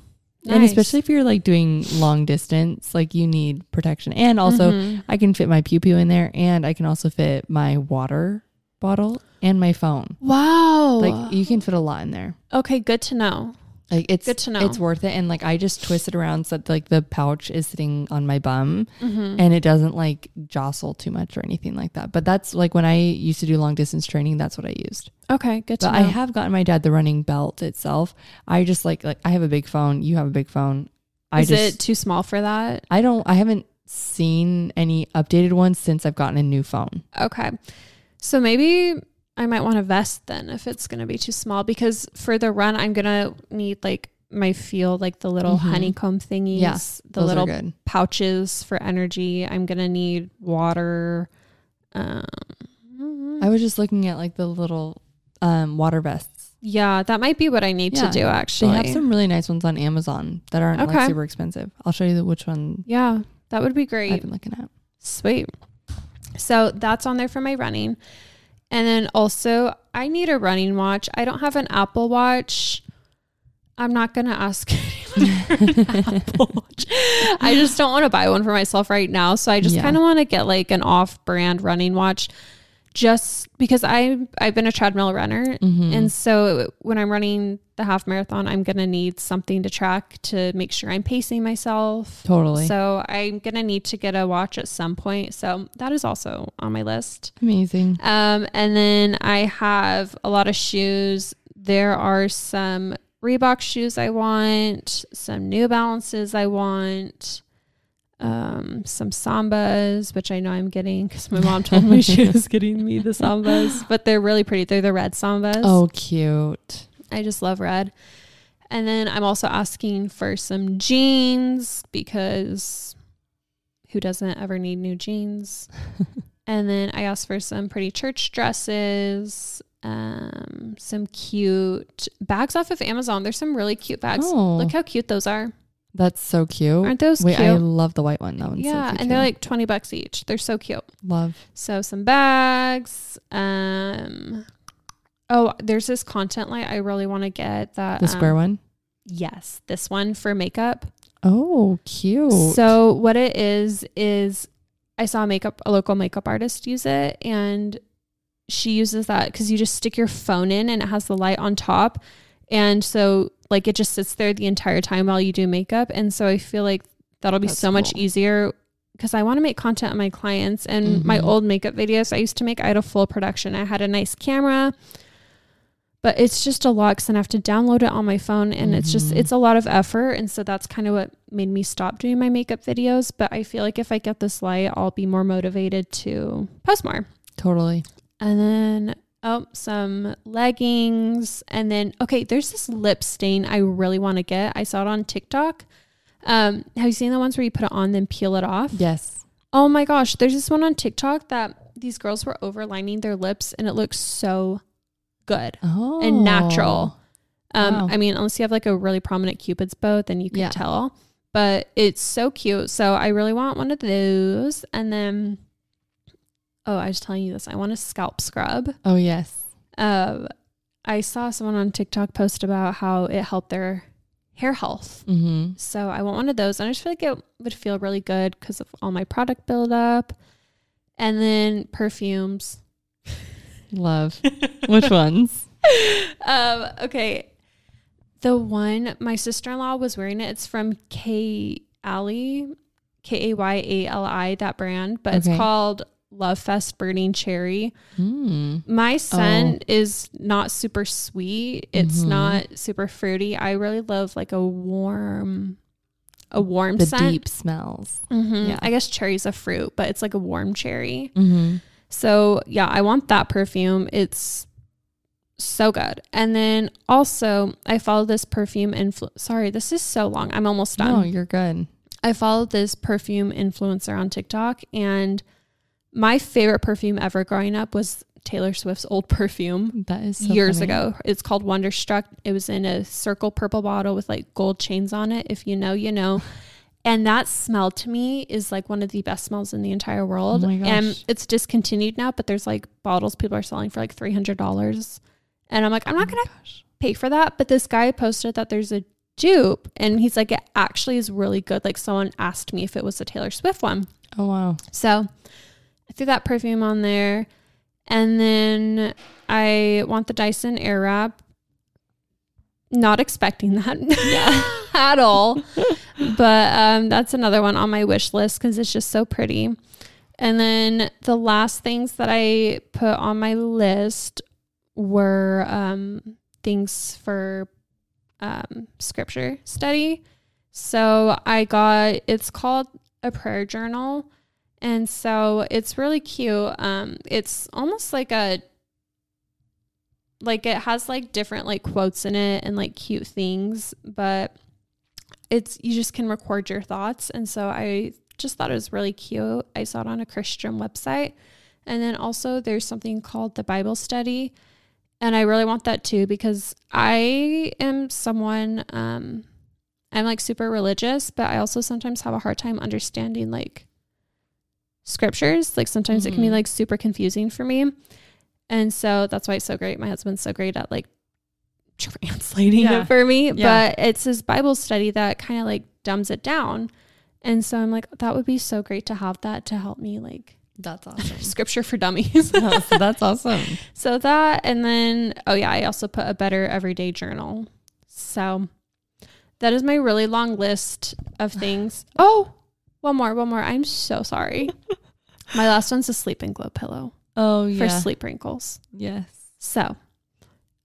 Nice. And especially if you're like doing long distance, like you need protection. And also, mm-hmm. I can fit my pew pew in there, and I can also fit my water bottle and my phone. Wow. Like you can fit a lot in there. Okay, good to know. Like it's good to know. It's worth it. And like I just twist it around so that like the pouch is sitting on my bum mm-hmm. and it doesn't like jostle too much or anything like that. But that's like when I used to do long distance training, that's what I used. Okay, good to but know. I have gotten my dad the running belt itself. I just like like I have a big phone, you have a big phone. I is just, it too small for that? I don't I haven't seen any updated ones since I've gotten a new phone. Okay. So maybe I might want a vest then if it's going to be too small because for the run I'm going to need like my feel like the little mm-hmm. honeycomb thingies, yes, the little pouches for energy. I'm going to need water. Um, I was just looking at like the little um, water vests. Yeah, that might be what I need yeah. to do actually. They have some really nice ones on Amazon that aren't okay. like super expensive. I'll show you the, which one. Yeah, that would be great. I've been looking at. Sweet. So that's on there for my running. And then also, I need a running watch. I don't have an Apple Watch. I'm not going to ask Apple Watch. I just don't want to buy one for myself right now. So I just yeah. kind of want to get like an off brand running watch just because I I've been a treadmill runner mm-hmm. and so when I'm running the half marathon I'm going to need something to track to make sure I'm pacing myself. Totally. So I'm going to need to get a watch at some point. So that is also on my list. Amazing. Um and then I have a lot of shoes. There are some Reebok shoes I want, some New Balances I want um, some sambas, which I know I'm getting because my mom told me she was getting me the sambas, but they're really pretty. They're the red sambas. Oh, cute. I just love red. And then I'm also asking for some jeans because who doesn't ever need new jeans? and then I asked for some pretty church dresses, um, some cute bags off of Amazon. There's some really cute bags. Oh. Look how cute those are. That's so cute. Aren't those Wait, cute? I love the white one. That one's yeah, so and they're like twenty bucks each. They're so cute. Love. So some bags. Um. Oh, there's this content light I really want to get. That the square um, one. Yes, this one for makeup. Oh, cute. So what it is is, I saw a makeup a local makeup artist use it, and she uses that because you just stick your phone in and it has the light on top, and so like it just sits there the entire time while you do makeup. And so I feel like that'll be That's so cool. much easier because I want to make content on my clients and mm-hmm. my old makeup videos I used to make, I had a full production. I had a nice camera, but it's just a lot because I have to download it on my phone and mm-hmm. it's just, mm-hmm. it's a lot of effort. And so that's kind of what made me stop doing my makeup videos. But I feel like if I get this light, I'll be more motivated to post more. Totally. And then Oh, some leggings. And then, okay, there's this lip stain I really want to get. I saw it on TikTok. Um, have you seen the ones where you put it on, then peel it off? Yes. Oh my gosh. There's this one on TikTok that these girls were overlining their lips and it looks so good oh. and natural. Um, wow. I mean, unless you have like a really prominent Cupid's bow, then you can yeah. tell. But it's so cute. So I really want one of those. And then Oh, I was telling you this. I want a scalp scrub. Oh, yes. Um, I saw someone on TikTok post about how it helped their hair health. Mm-hmm. So I want one of those. And I just feel like it would feel really good because of all my product buildup. And then perfumes. Love. Which ones? Um, okay. The one my sister in law was wearing it. It's from K Alley, K A Y A L I, that brand, but okay. it's called Love Fest Burning Cherry. Mm. My scent oh. is not super sweet. It's mm-hmm. not super fruity. I really love like a warm, a warm the scent. deep smells. Mm-hmm. Yeah, I guess cherry's a fruit, but it's like a warm cherry. Mm-hmm. So yeah, I want that perfume. It's so good. And then also, I follow this perfume influ. Sorry, this is so long. I'm almost done. No, you're good. I follow this perfume influencer on TikTok and my favorite perfume ever growing up was Taylor Swift's old perfume. That is so years funny. ago. It's called Wonderstruck. It was in a circle purple bottle with like gold chains on it. If you know, you know. And that smell to me is like one of the best smells in the entire world. Oh and it's discontinued now, but there's like bottles people are selling for like $300. And I'm like, I'm oh not oh going to pay for that. But this guy posted that there's a dupe and he's like, it actually is really good. Like someone asked me if it was a Taylor Swift one. Oh, wow. So I threw that perfume on there. And then I want the Dyson Airwrap. Not expecting that at all. but um, that's another one on my wish list because it's just so pretty. And then the last things that I put on my list were um, things for um, scripture study. So I got, it's called a prayer journal And so it's really cute. Um, it's almost like a like it has like different like quotes in it and like cute things, but it's you just can record your thoughts. And so I just thought it was really cute. I saw it on a Christian website. And then also there's something called the Bible study. And I really want that too because I am someone um I'm like super religious, but I also sometimes have a hard time understanding like scriptures. Like sometimes mm-hmm. it can be mm-hmm. like super confusing for me. And so that's why it's so great. My husband's so great at like translating yeah. it for me. Yeah. But it's this Bible study that kind of like dumbs it down. And so I'm like, that would be so great to have that to help me like that's awesome. Scripture for dummies. that's awesome. So that and then oh yeah, I also put a better everyday journal. So that is my really long list of things. Oh, one more, one more. I'm so sorry. my last one's a sleeping glow pillow. Oh, yeah. For sleep wrinkles. Yes. So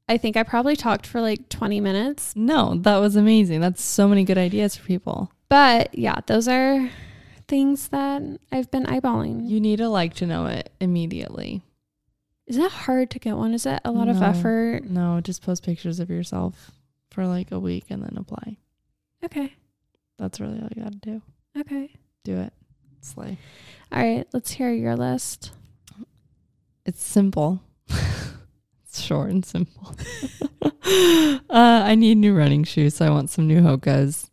I think I probably talked for like 20 minutes. No, that was amazing. That's so many good ideas for people. But yeah, those are things that I've been eyeballing. You need to like to know it immediately. Is it hard to get one? Is it a lot no, of effort? No, just post pictures of yourself for like a week and then apply. Okay. That's really all you got to do. Okay. Do it. Slay. All right, let's hear your list. It's simple. it's short and simple. uh, I need new running shoes, so I want some new Hokas.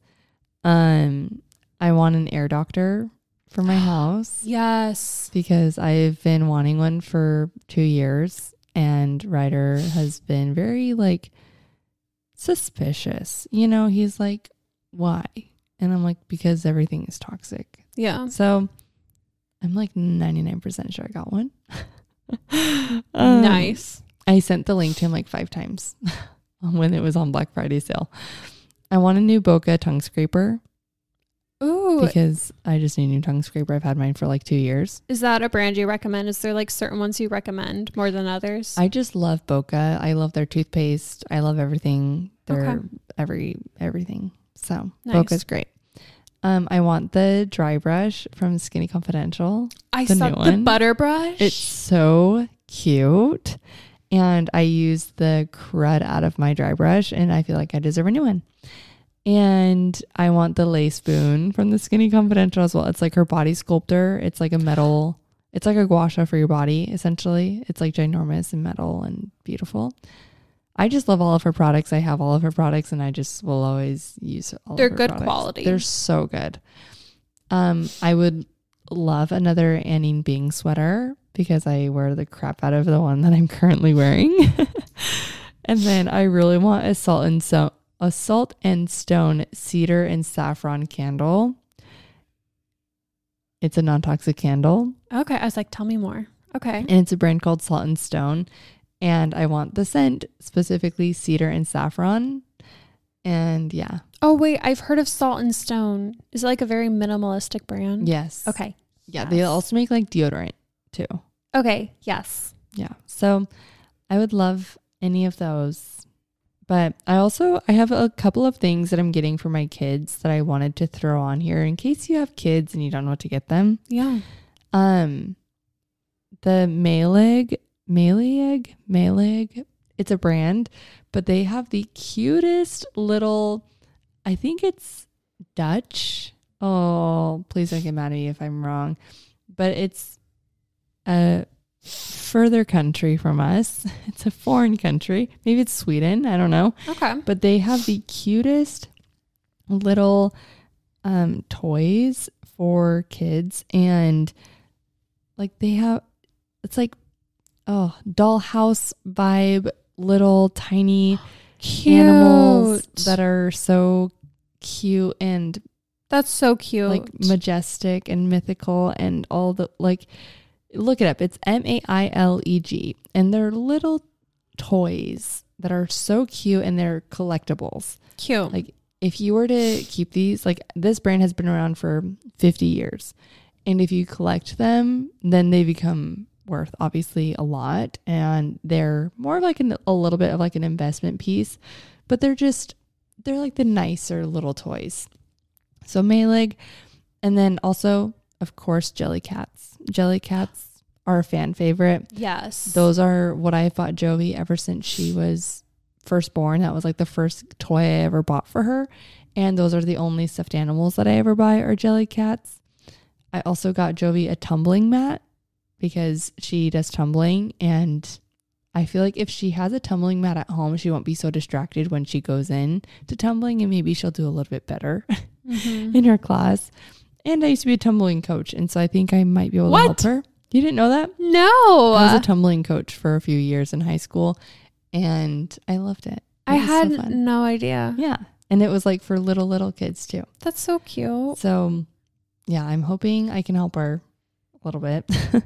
Um, I want an air doctor for my house. yes. Because I've been wanting one for two years, and Ryder has been very like suspicious. You know, he's like, why? And I'm like, because everything is toxic. Yeah. So I'm like 99% sure I got one. um, nice. I sent the link to him like five times when it was on Black Friday sale. I want a new Boka tongue scraper. Ooh. Because I just need a new tongue scraper. I've had mine for like two years. Is that a brand you recommend? Is there like certain ones you recommend more than others? I just love Boka. I love their toothpaste. I love everything. Their okay. every everything. So nice. Boka's great. Um, I want the dry brush from Skinny Confidential. I the saw the one. butter brush. It's so cute. And I use the crud out of my dry brush and I feel like I deserve a new one. And I want the lay spoon from the Skinny Confidential as well. It's like her body sculptor. It's like a metal, it's like a gua sha for your body, essentially. It's like ginormous and metal and beautiful. I just love all of her products. I have all of her products and I just will always use all They're of her good products. quality. They're so good. Um, I would love another Anine Bing sweater because I wear the crap out of the one that I'm currently wearing. and then I really want a salt and so a salt and stone cedar and saffron candle. It's a non-toxic candle. Okay, I was like, tell me more. Okay. And it's a brand called Salt and Stone and I want the scent specifically cedar and saffron. And yeah. Oh wait, I've heard of Salt and Stone. Is it like a very minimalistic brand? Yes. Okay. Yeah, yes. they also make like deodorant too. Okay. Yes. Yeah. So I would love any of those. But I also I have a couple of things that I'm getting for my kids that I wanted to throw on here in case you have kids and you don't know what to get them. Yeah. Um the Maileg Maileg, Maileg. It's a brand, but they have the cutest little. I think it's Dutch. Oh, please don't get mad at me if I'm wrong, but it's a further country from us. It's a foreign country. Maybe it's Sweden. I don't know. Okay. But they have the cutest little um, toys for kids, and like they have, it's like oh dollhouse vibe little tiny cute. animals that are so cute and that's so cute. like majestic and mythical and all the like look it up. It's m-a-i-l-e-g and they're little toys that are so cute and they're collectibles. Cute. Like if you were to keep these like this brand has been around for 50 years. And if you collect them then they become worth obviously a lot and they're more like an, a little bit of like an investment piece, but they're just they're like the nicer little toys. So Maileg and then also of course, Jellycats. Jelly cats are a fan favorite. Yes. Those are what I bought Jovi ever since she was first born. That was like the first toy I ever bought for her. And those are the only stuffed animals that I ever buy are Jellycats. I also got Jovi a tumbling mat because she does tumbling and I feel like if she has a tumbling mat at home, she won't be so distracted when she goes in to tumbling and maybe she'll do a little bit better mm-hmm. in her class. And I used to be a tumbling coach, and so I think I might be able what? to help her. You didn't know that? No. I was a tumbling coach for a few years in high school and I loved it. it I had so no idea. Yeah. And it was like for little, little kids too. That's so cute. So, yeah, I'm hoping I can help her little bit.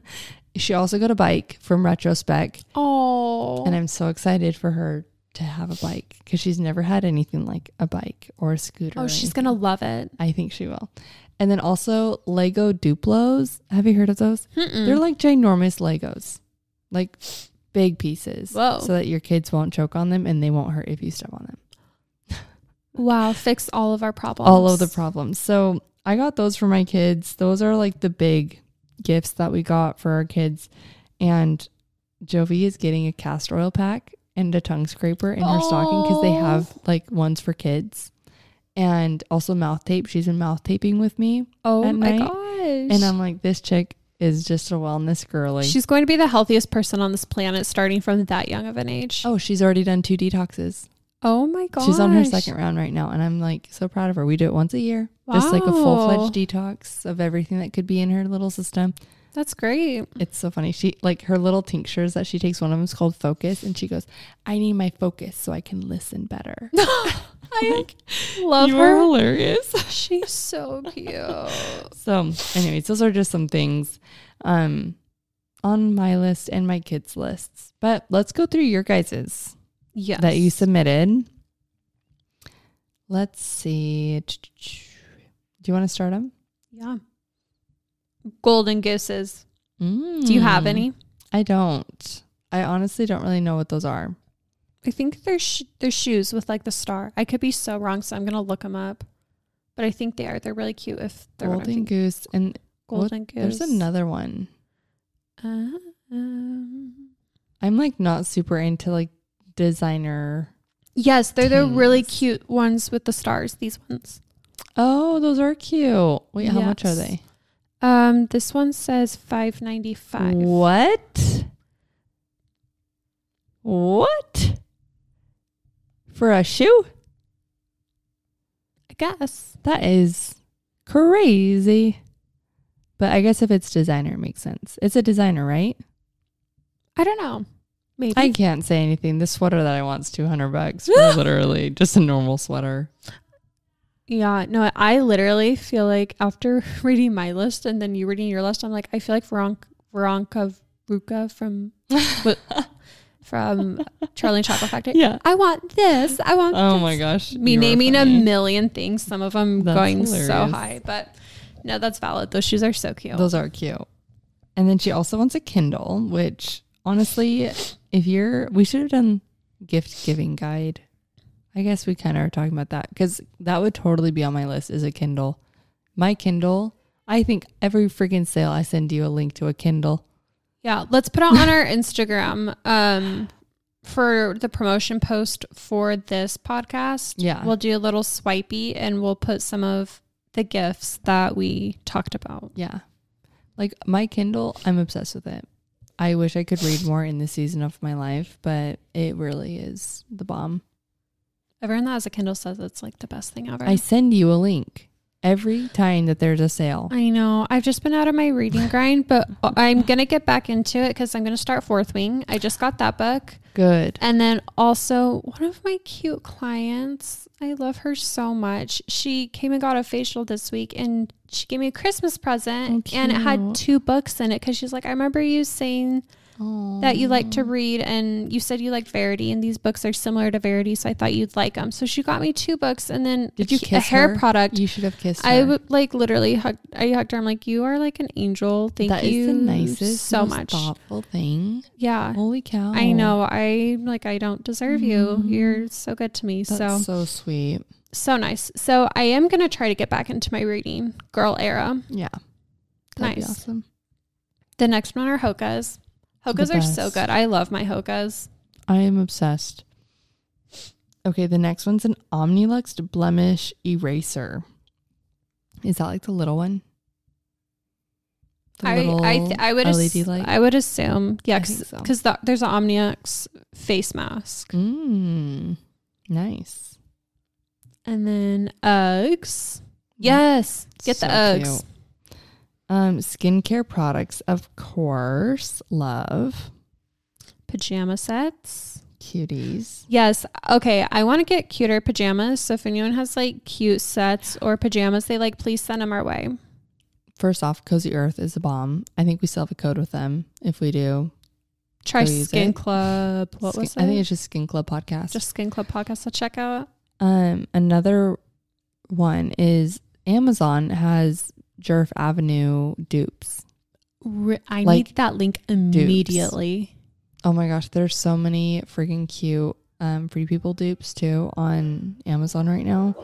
she also got a bike from Retrospec. Oh. And I'm so excited for her to have a bike because she's never had anything like a bike or a scooter. Oh, she's going to love it. I think she will. And then also Lego Duplos. Have you heard of those? Mm-mm. They're like ginormous Legos, like big pieces. Whoa. So that your kids won't choke on them and they won't hurt if you step on them. wow. Fix all of our problems. All of the problems. So I got those for my kids. Those are like the big gifts that we got for our kids. And Jovi is getting a castor oil pack and a tongue scraper in her stocking because they have like ones for kids and also mouth tape. She's been mouth taping with me. Oh my night. gosh. And I'm like, this chick is just a wellness girly. She's going to be the healthiest person on this planet starting from that young of an age. Oh, she's already done two detoxes. Oh my god. She's on her second round right now and I'm like so proud of her. We do it once a year. Wow. Just like a full-fledged detox of everything that could be in her little system. That's great. It's so funny. She like her little tinctures that she takes. One of them is called Focus, and she goes, "I need my focus so I can listen better." I like, love her. Are hilarious. She's so cute. so, anyways, those are just some things um, on my list and my kids' lists. But let's go through your guys's. Yes. That you submitted. Let's see. Do you want to start them? Yeah golden gooses. Mm. Do you have mm. any? I don't. I honestly don't really know what those are. I think they're sh- they're shoes with like the star. I could be so wrong, so I'm gonna look them up. But I think they are. They're really cute. If they're golden goose and golden what, goose. There's another one. Uh, um, I'm like not super into like designer. Yes, they're the really cute ones with the stars. These ones. Oh, those are cute. Wait, how much are they? Um, this one says five ninety five. What? What? For a shoe? I guess. That is crazy. But I guess if it's designer, it makes sense. It's a designer, right? I don't know. Maybe. I can't say anything. This sweater that I want is 200 bucks for literally just a normal sweater. Yeah, no, I literally feel like after reading my list and then you reading your list, I'm like, I feel like Veronica, Veronica Ruka from from Charlie and Chocolate Factory. Yeah, I want this. I want. Oh this. my gosh, me naming a million things. Some of them that's going hilarious. so high, but no, that's valid. Those shoes are so cute. Those are cute. And then she also wants a Kindle, which honestly, if you're, we should have done gift giving guide I guess we kind of are talking about that because that would totally be on my list is a Kindle. My Kindle, I think every freaking sale I send you a link to a Kindle. Yeah, let's put it on our Instagram um, for the promotion post for this podcast. Yeah. We'll do a little swipey and we'll put some of the gifts that we talked about. Yeah. Like my Kindle, I'm obsessed with it. I wish I could read more in this season of my life, but it really is the bomb. Everyone that has a Kindle says it's like the best thing ever. I send you a link every time that there's a sale. I know. I've just been out of my reading grind, but I'm going to get back into it because I'm going to start Fourth Wing. I just got that book. Good. And then also, one of my cute clients, I love her so much. She came and got a facial this week and she gave me a Christmas present oh, and it had two books in it because she's like, I remember you saying that you like to read and you said you liked Verity and these books are similar to Verity so I thought you'd like them. So she got me two books and then Did you kiss a hair her? product. You should have kissed her. I would like literally hugged I hugged her. I'm like, you are like an angel. Thank that you. That is the nicest, so much thoughtful thing. Yeah. Holy cow. I know. I like I don't deserve mm. you. Mm-hmm. You're so good to me. That's so so sweet. So nice. So I am gonna try to get back into my reading girl era. Yeah. That'd nice. awesome. The next one are Hoka's. Hoka's are so good. I love my Hoka's. I am obsessed. Okay, the next one's an Omnilux blemish eraser. Is that like the little one? The I I, th- I would LED ass- light? I would assume yeah because so. the, there's an Omnilux face mask. Mm, nice. And then Uggs. Yes, get so the Uggs. Cute. Um, skincare products, of course. Love pajama sets. Cuties. Yes. Okay. I want to get cuter pajamas. So if anyone has like cute sets or pajamas they like, please send them our way. First off, Cozy Earth is a bomb. I think we still have a code with them. If we do, try Skin Club. What skin, was it? I think it's just Skin Club podcast. Just Skin Club podcast to check out. Um, another one is Amazon has Djerf Avenue dupes. I like need that link immediately. Dupes. Oh my gosh, there's so many freaking cute um, free people dupes too on Amazon right now.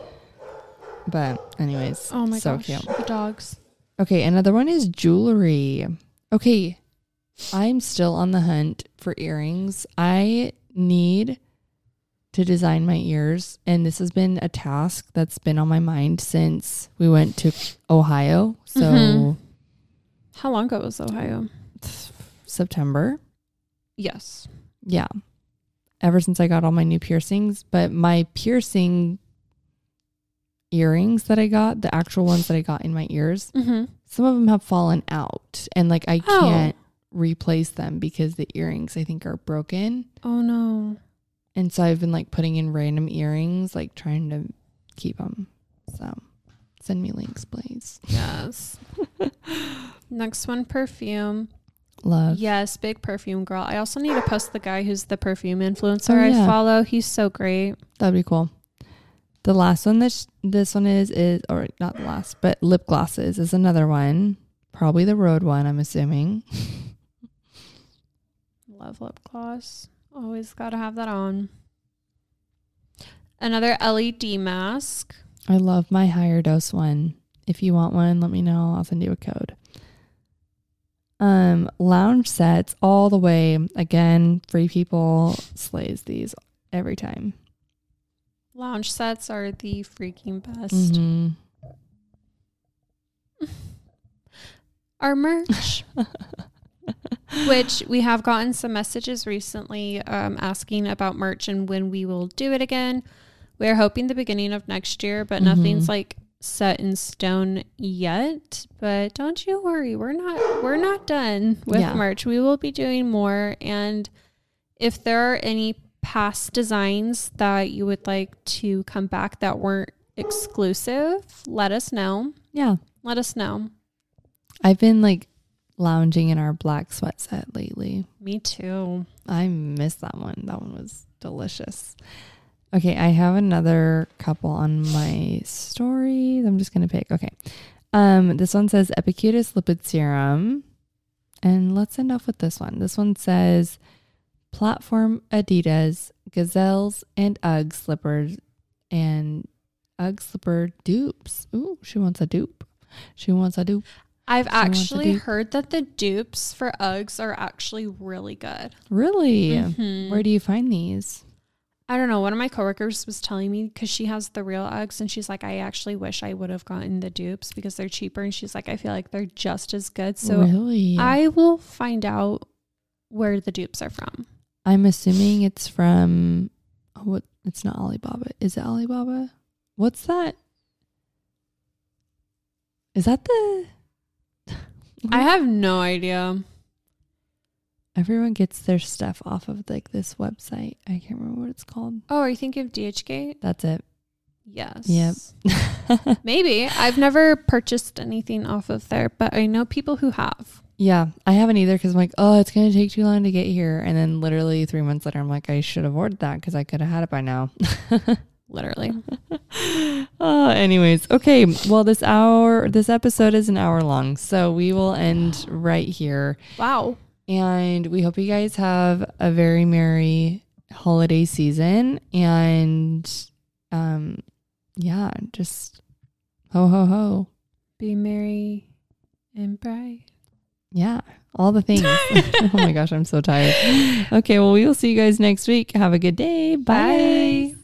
But anyways, oh my so gosh, cute. the dogs. Okay, another one is jewelry. Okay, I'm still on the hunt for earrings. I need to design my ears, and this has been a task that's been on my mind since we went to Ohio. So, mm-hmm. how long ago was Ohio? September. Yes. Yeah. Ever since I got all my new piercings, but my piercing earrings that I got, the actual ones that I got in my ears, mm-hmm. some of them have fallen out, and like I oh. can't replace them because the earrings I think are broken. Oh no. And so I've been like putting in random earrings, like trying to keep them. So send me links, please. Yes. Next one, perfume. Love. Yes, big perfume girl. I also need to post the guy who's the perfume influencer oh, yeah. I follow. He's so great. That'd be cool. The last one that this one is is or not the last, but lip glosses is another one. Probably the road one, I'm assuming. Love lip gloss. Always got to have that on. Another LED mask. I love my higher dose one. If you want one, let me know. I'll send you a code. Um, lounge sets all the way. Again, free people slays these every time. Lounge sets are the freaking best. Mm-hmm. Our merch, which we have gotten some messages recently um, asking about merch and when we will do it again. We're hoping the beginning of next year, but mm-hmm. nothing's like set in stone yet, but don't you worry. We're not we're not done with yeah. merch. We will be doing more and if there are any past designs that you would like to come back that weren't exclusive, let us know. Yeah. Let us know. I've been like lounging in our black sweat set lately. Me too. I miss that one. That one was delicious. Okay, I have another couple on my stories. I'm just gonna pick. Okay. Um, this one says Epicutis lipid serum. And let's end off with this one. This one says platform Adidas, gazelles, and Ugg slippers and Ugg slipper dupes. Ooh, she wants a dupe. She wants a dupe. I've actually heard that the dupes for Uggs are actually really good. Really? Mm-hmm. Where do you find these? I don't know. One of my coworkers was telling me because she has the real Uggs, and she's like, I actually wish I would have gotten the dupes because they're cheaper. And she's like, I feel like they're just as good. So really? I will find out where the dupes are from. I'm assuming it's from oh, what? It's not Alibaba. Is it Alibaba? What's that? Is that the? I mhm. have no idea. Everyone gets their stuff off of like this website. I can't remember what it's called. Oh, are you thinking of DHgate? That's it. Yes. Yep. Maybe. I've never purchased anything off of there, but I know people who have. Yeah, I haven't either because I'm like, oh, it's going to take too long to get here. And then literally three months later, I'm like, I should have ordered that because I could have had it by now. literally. uh, anyways, okay. Well, this hour, this episode is an hour long. So we will end right here. Wow. And we hope you guys have a very merry holiday season. And um, yeah, just ho, ho, ho. Be merry and bright. Yeah, all the things. oh my gosh, I'm so tired. Okay, well, we will see you guys next week. Have a good day. Bye. Bye.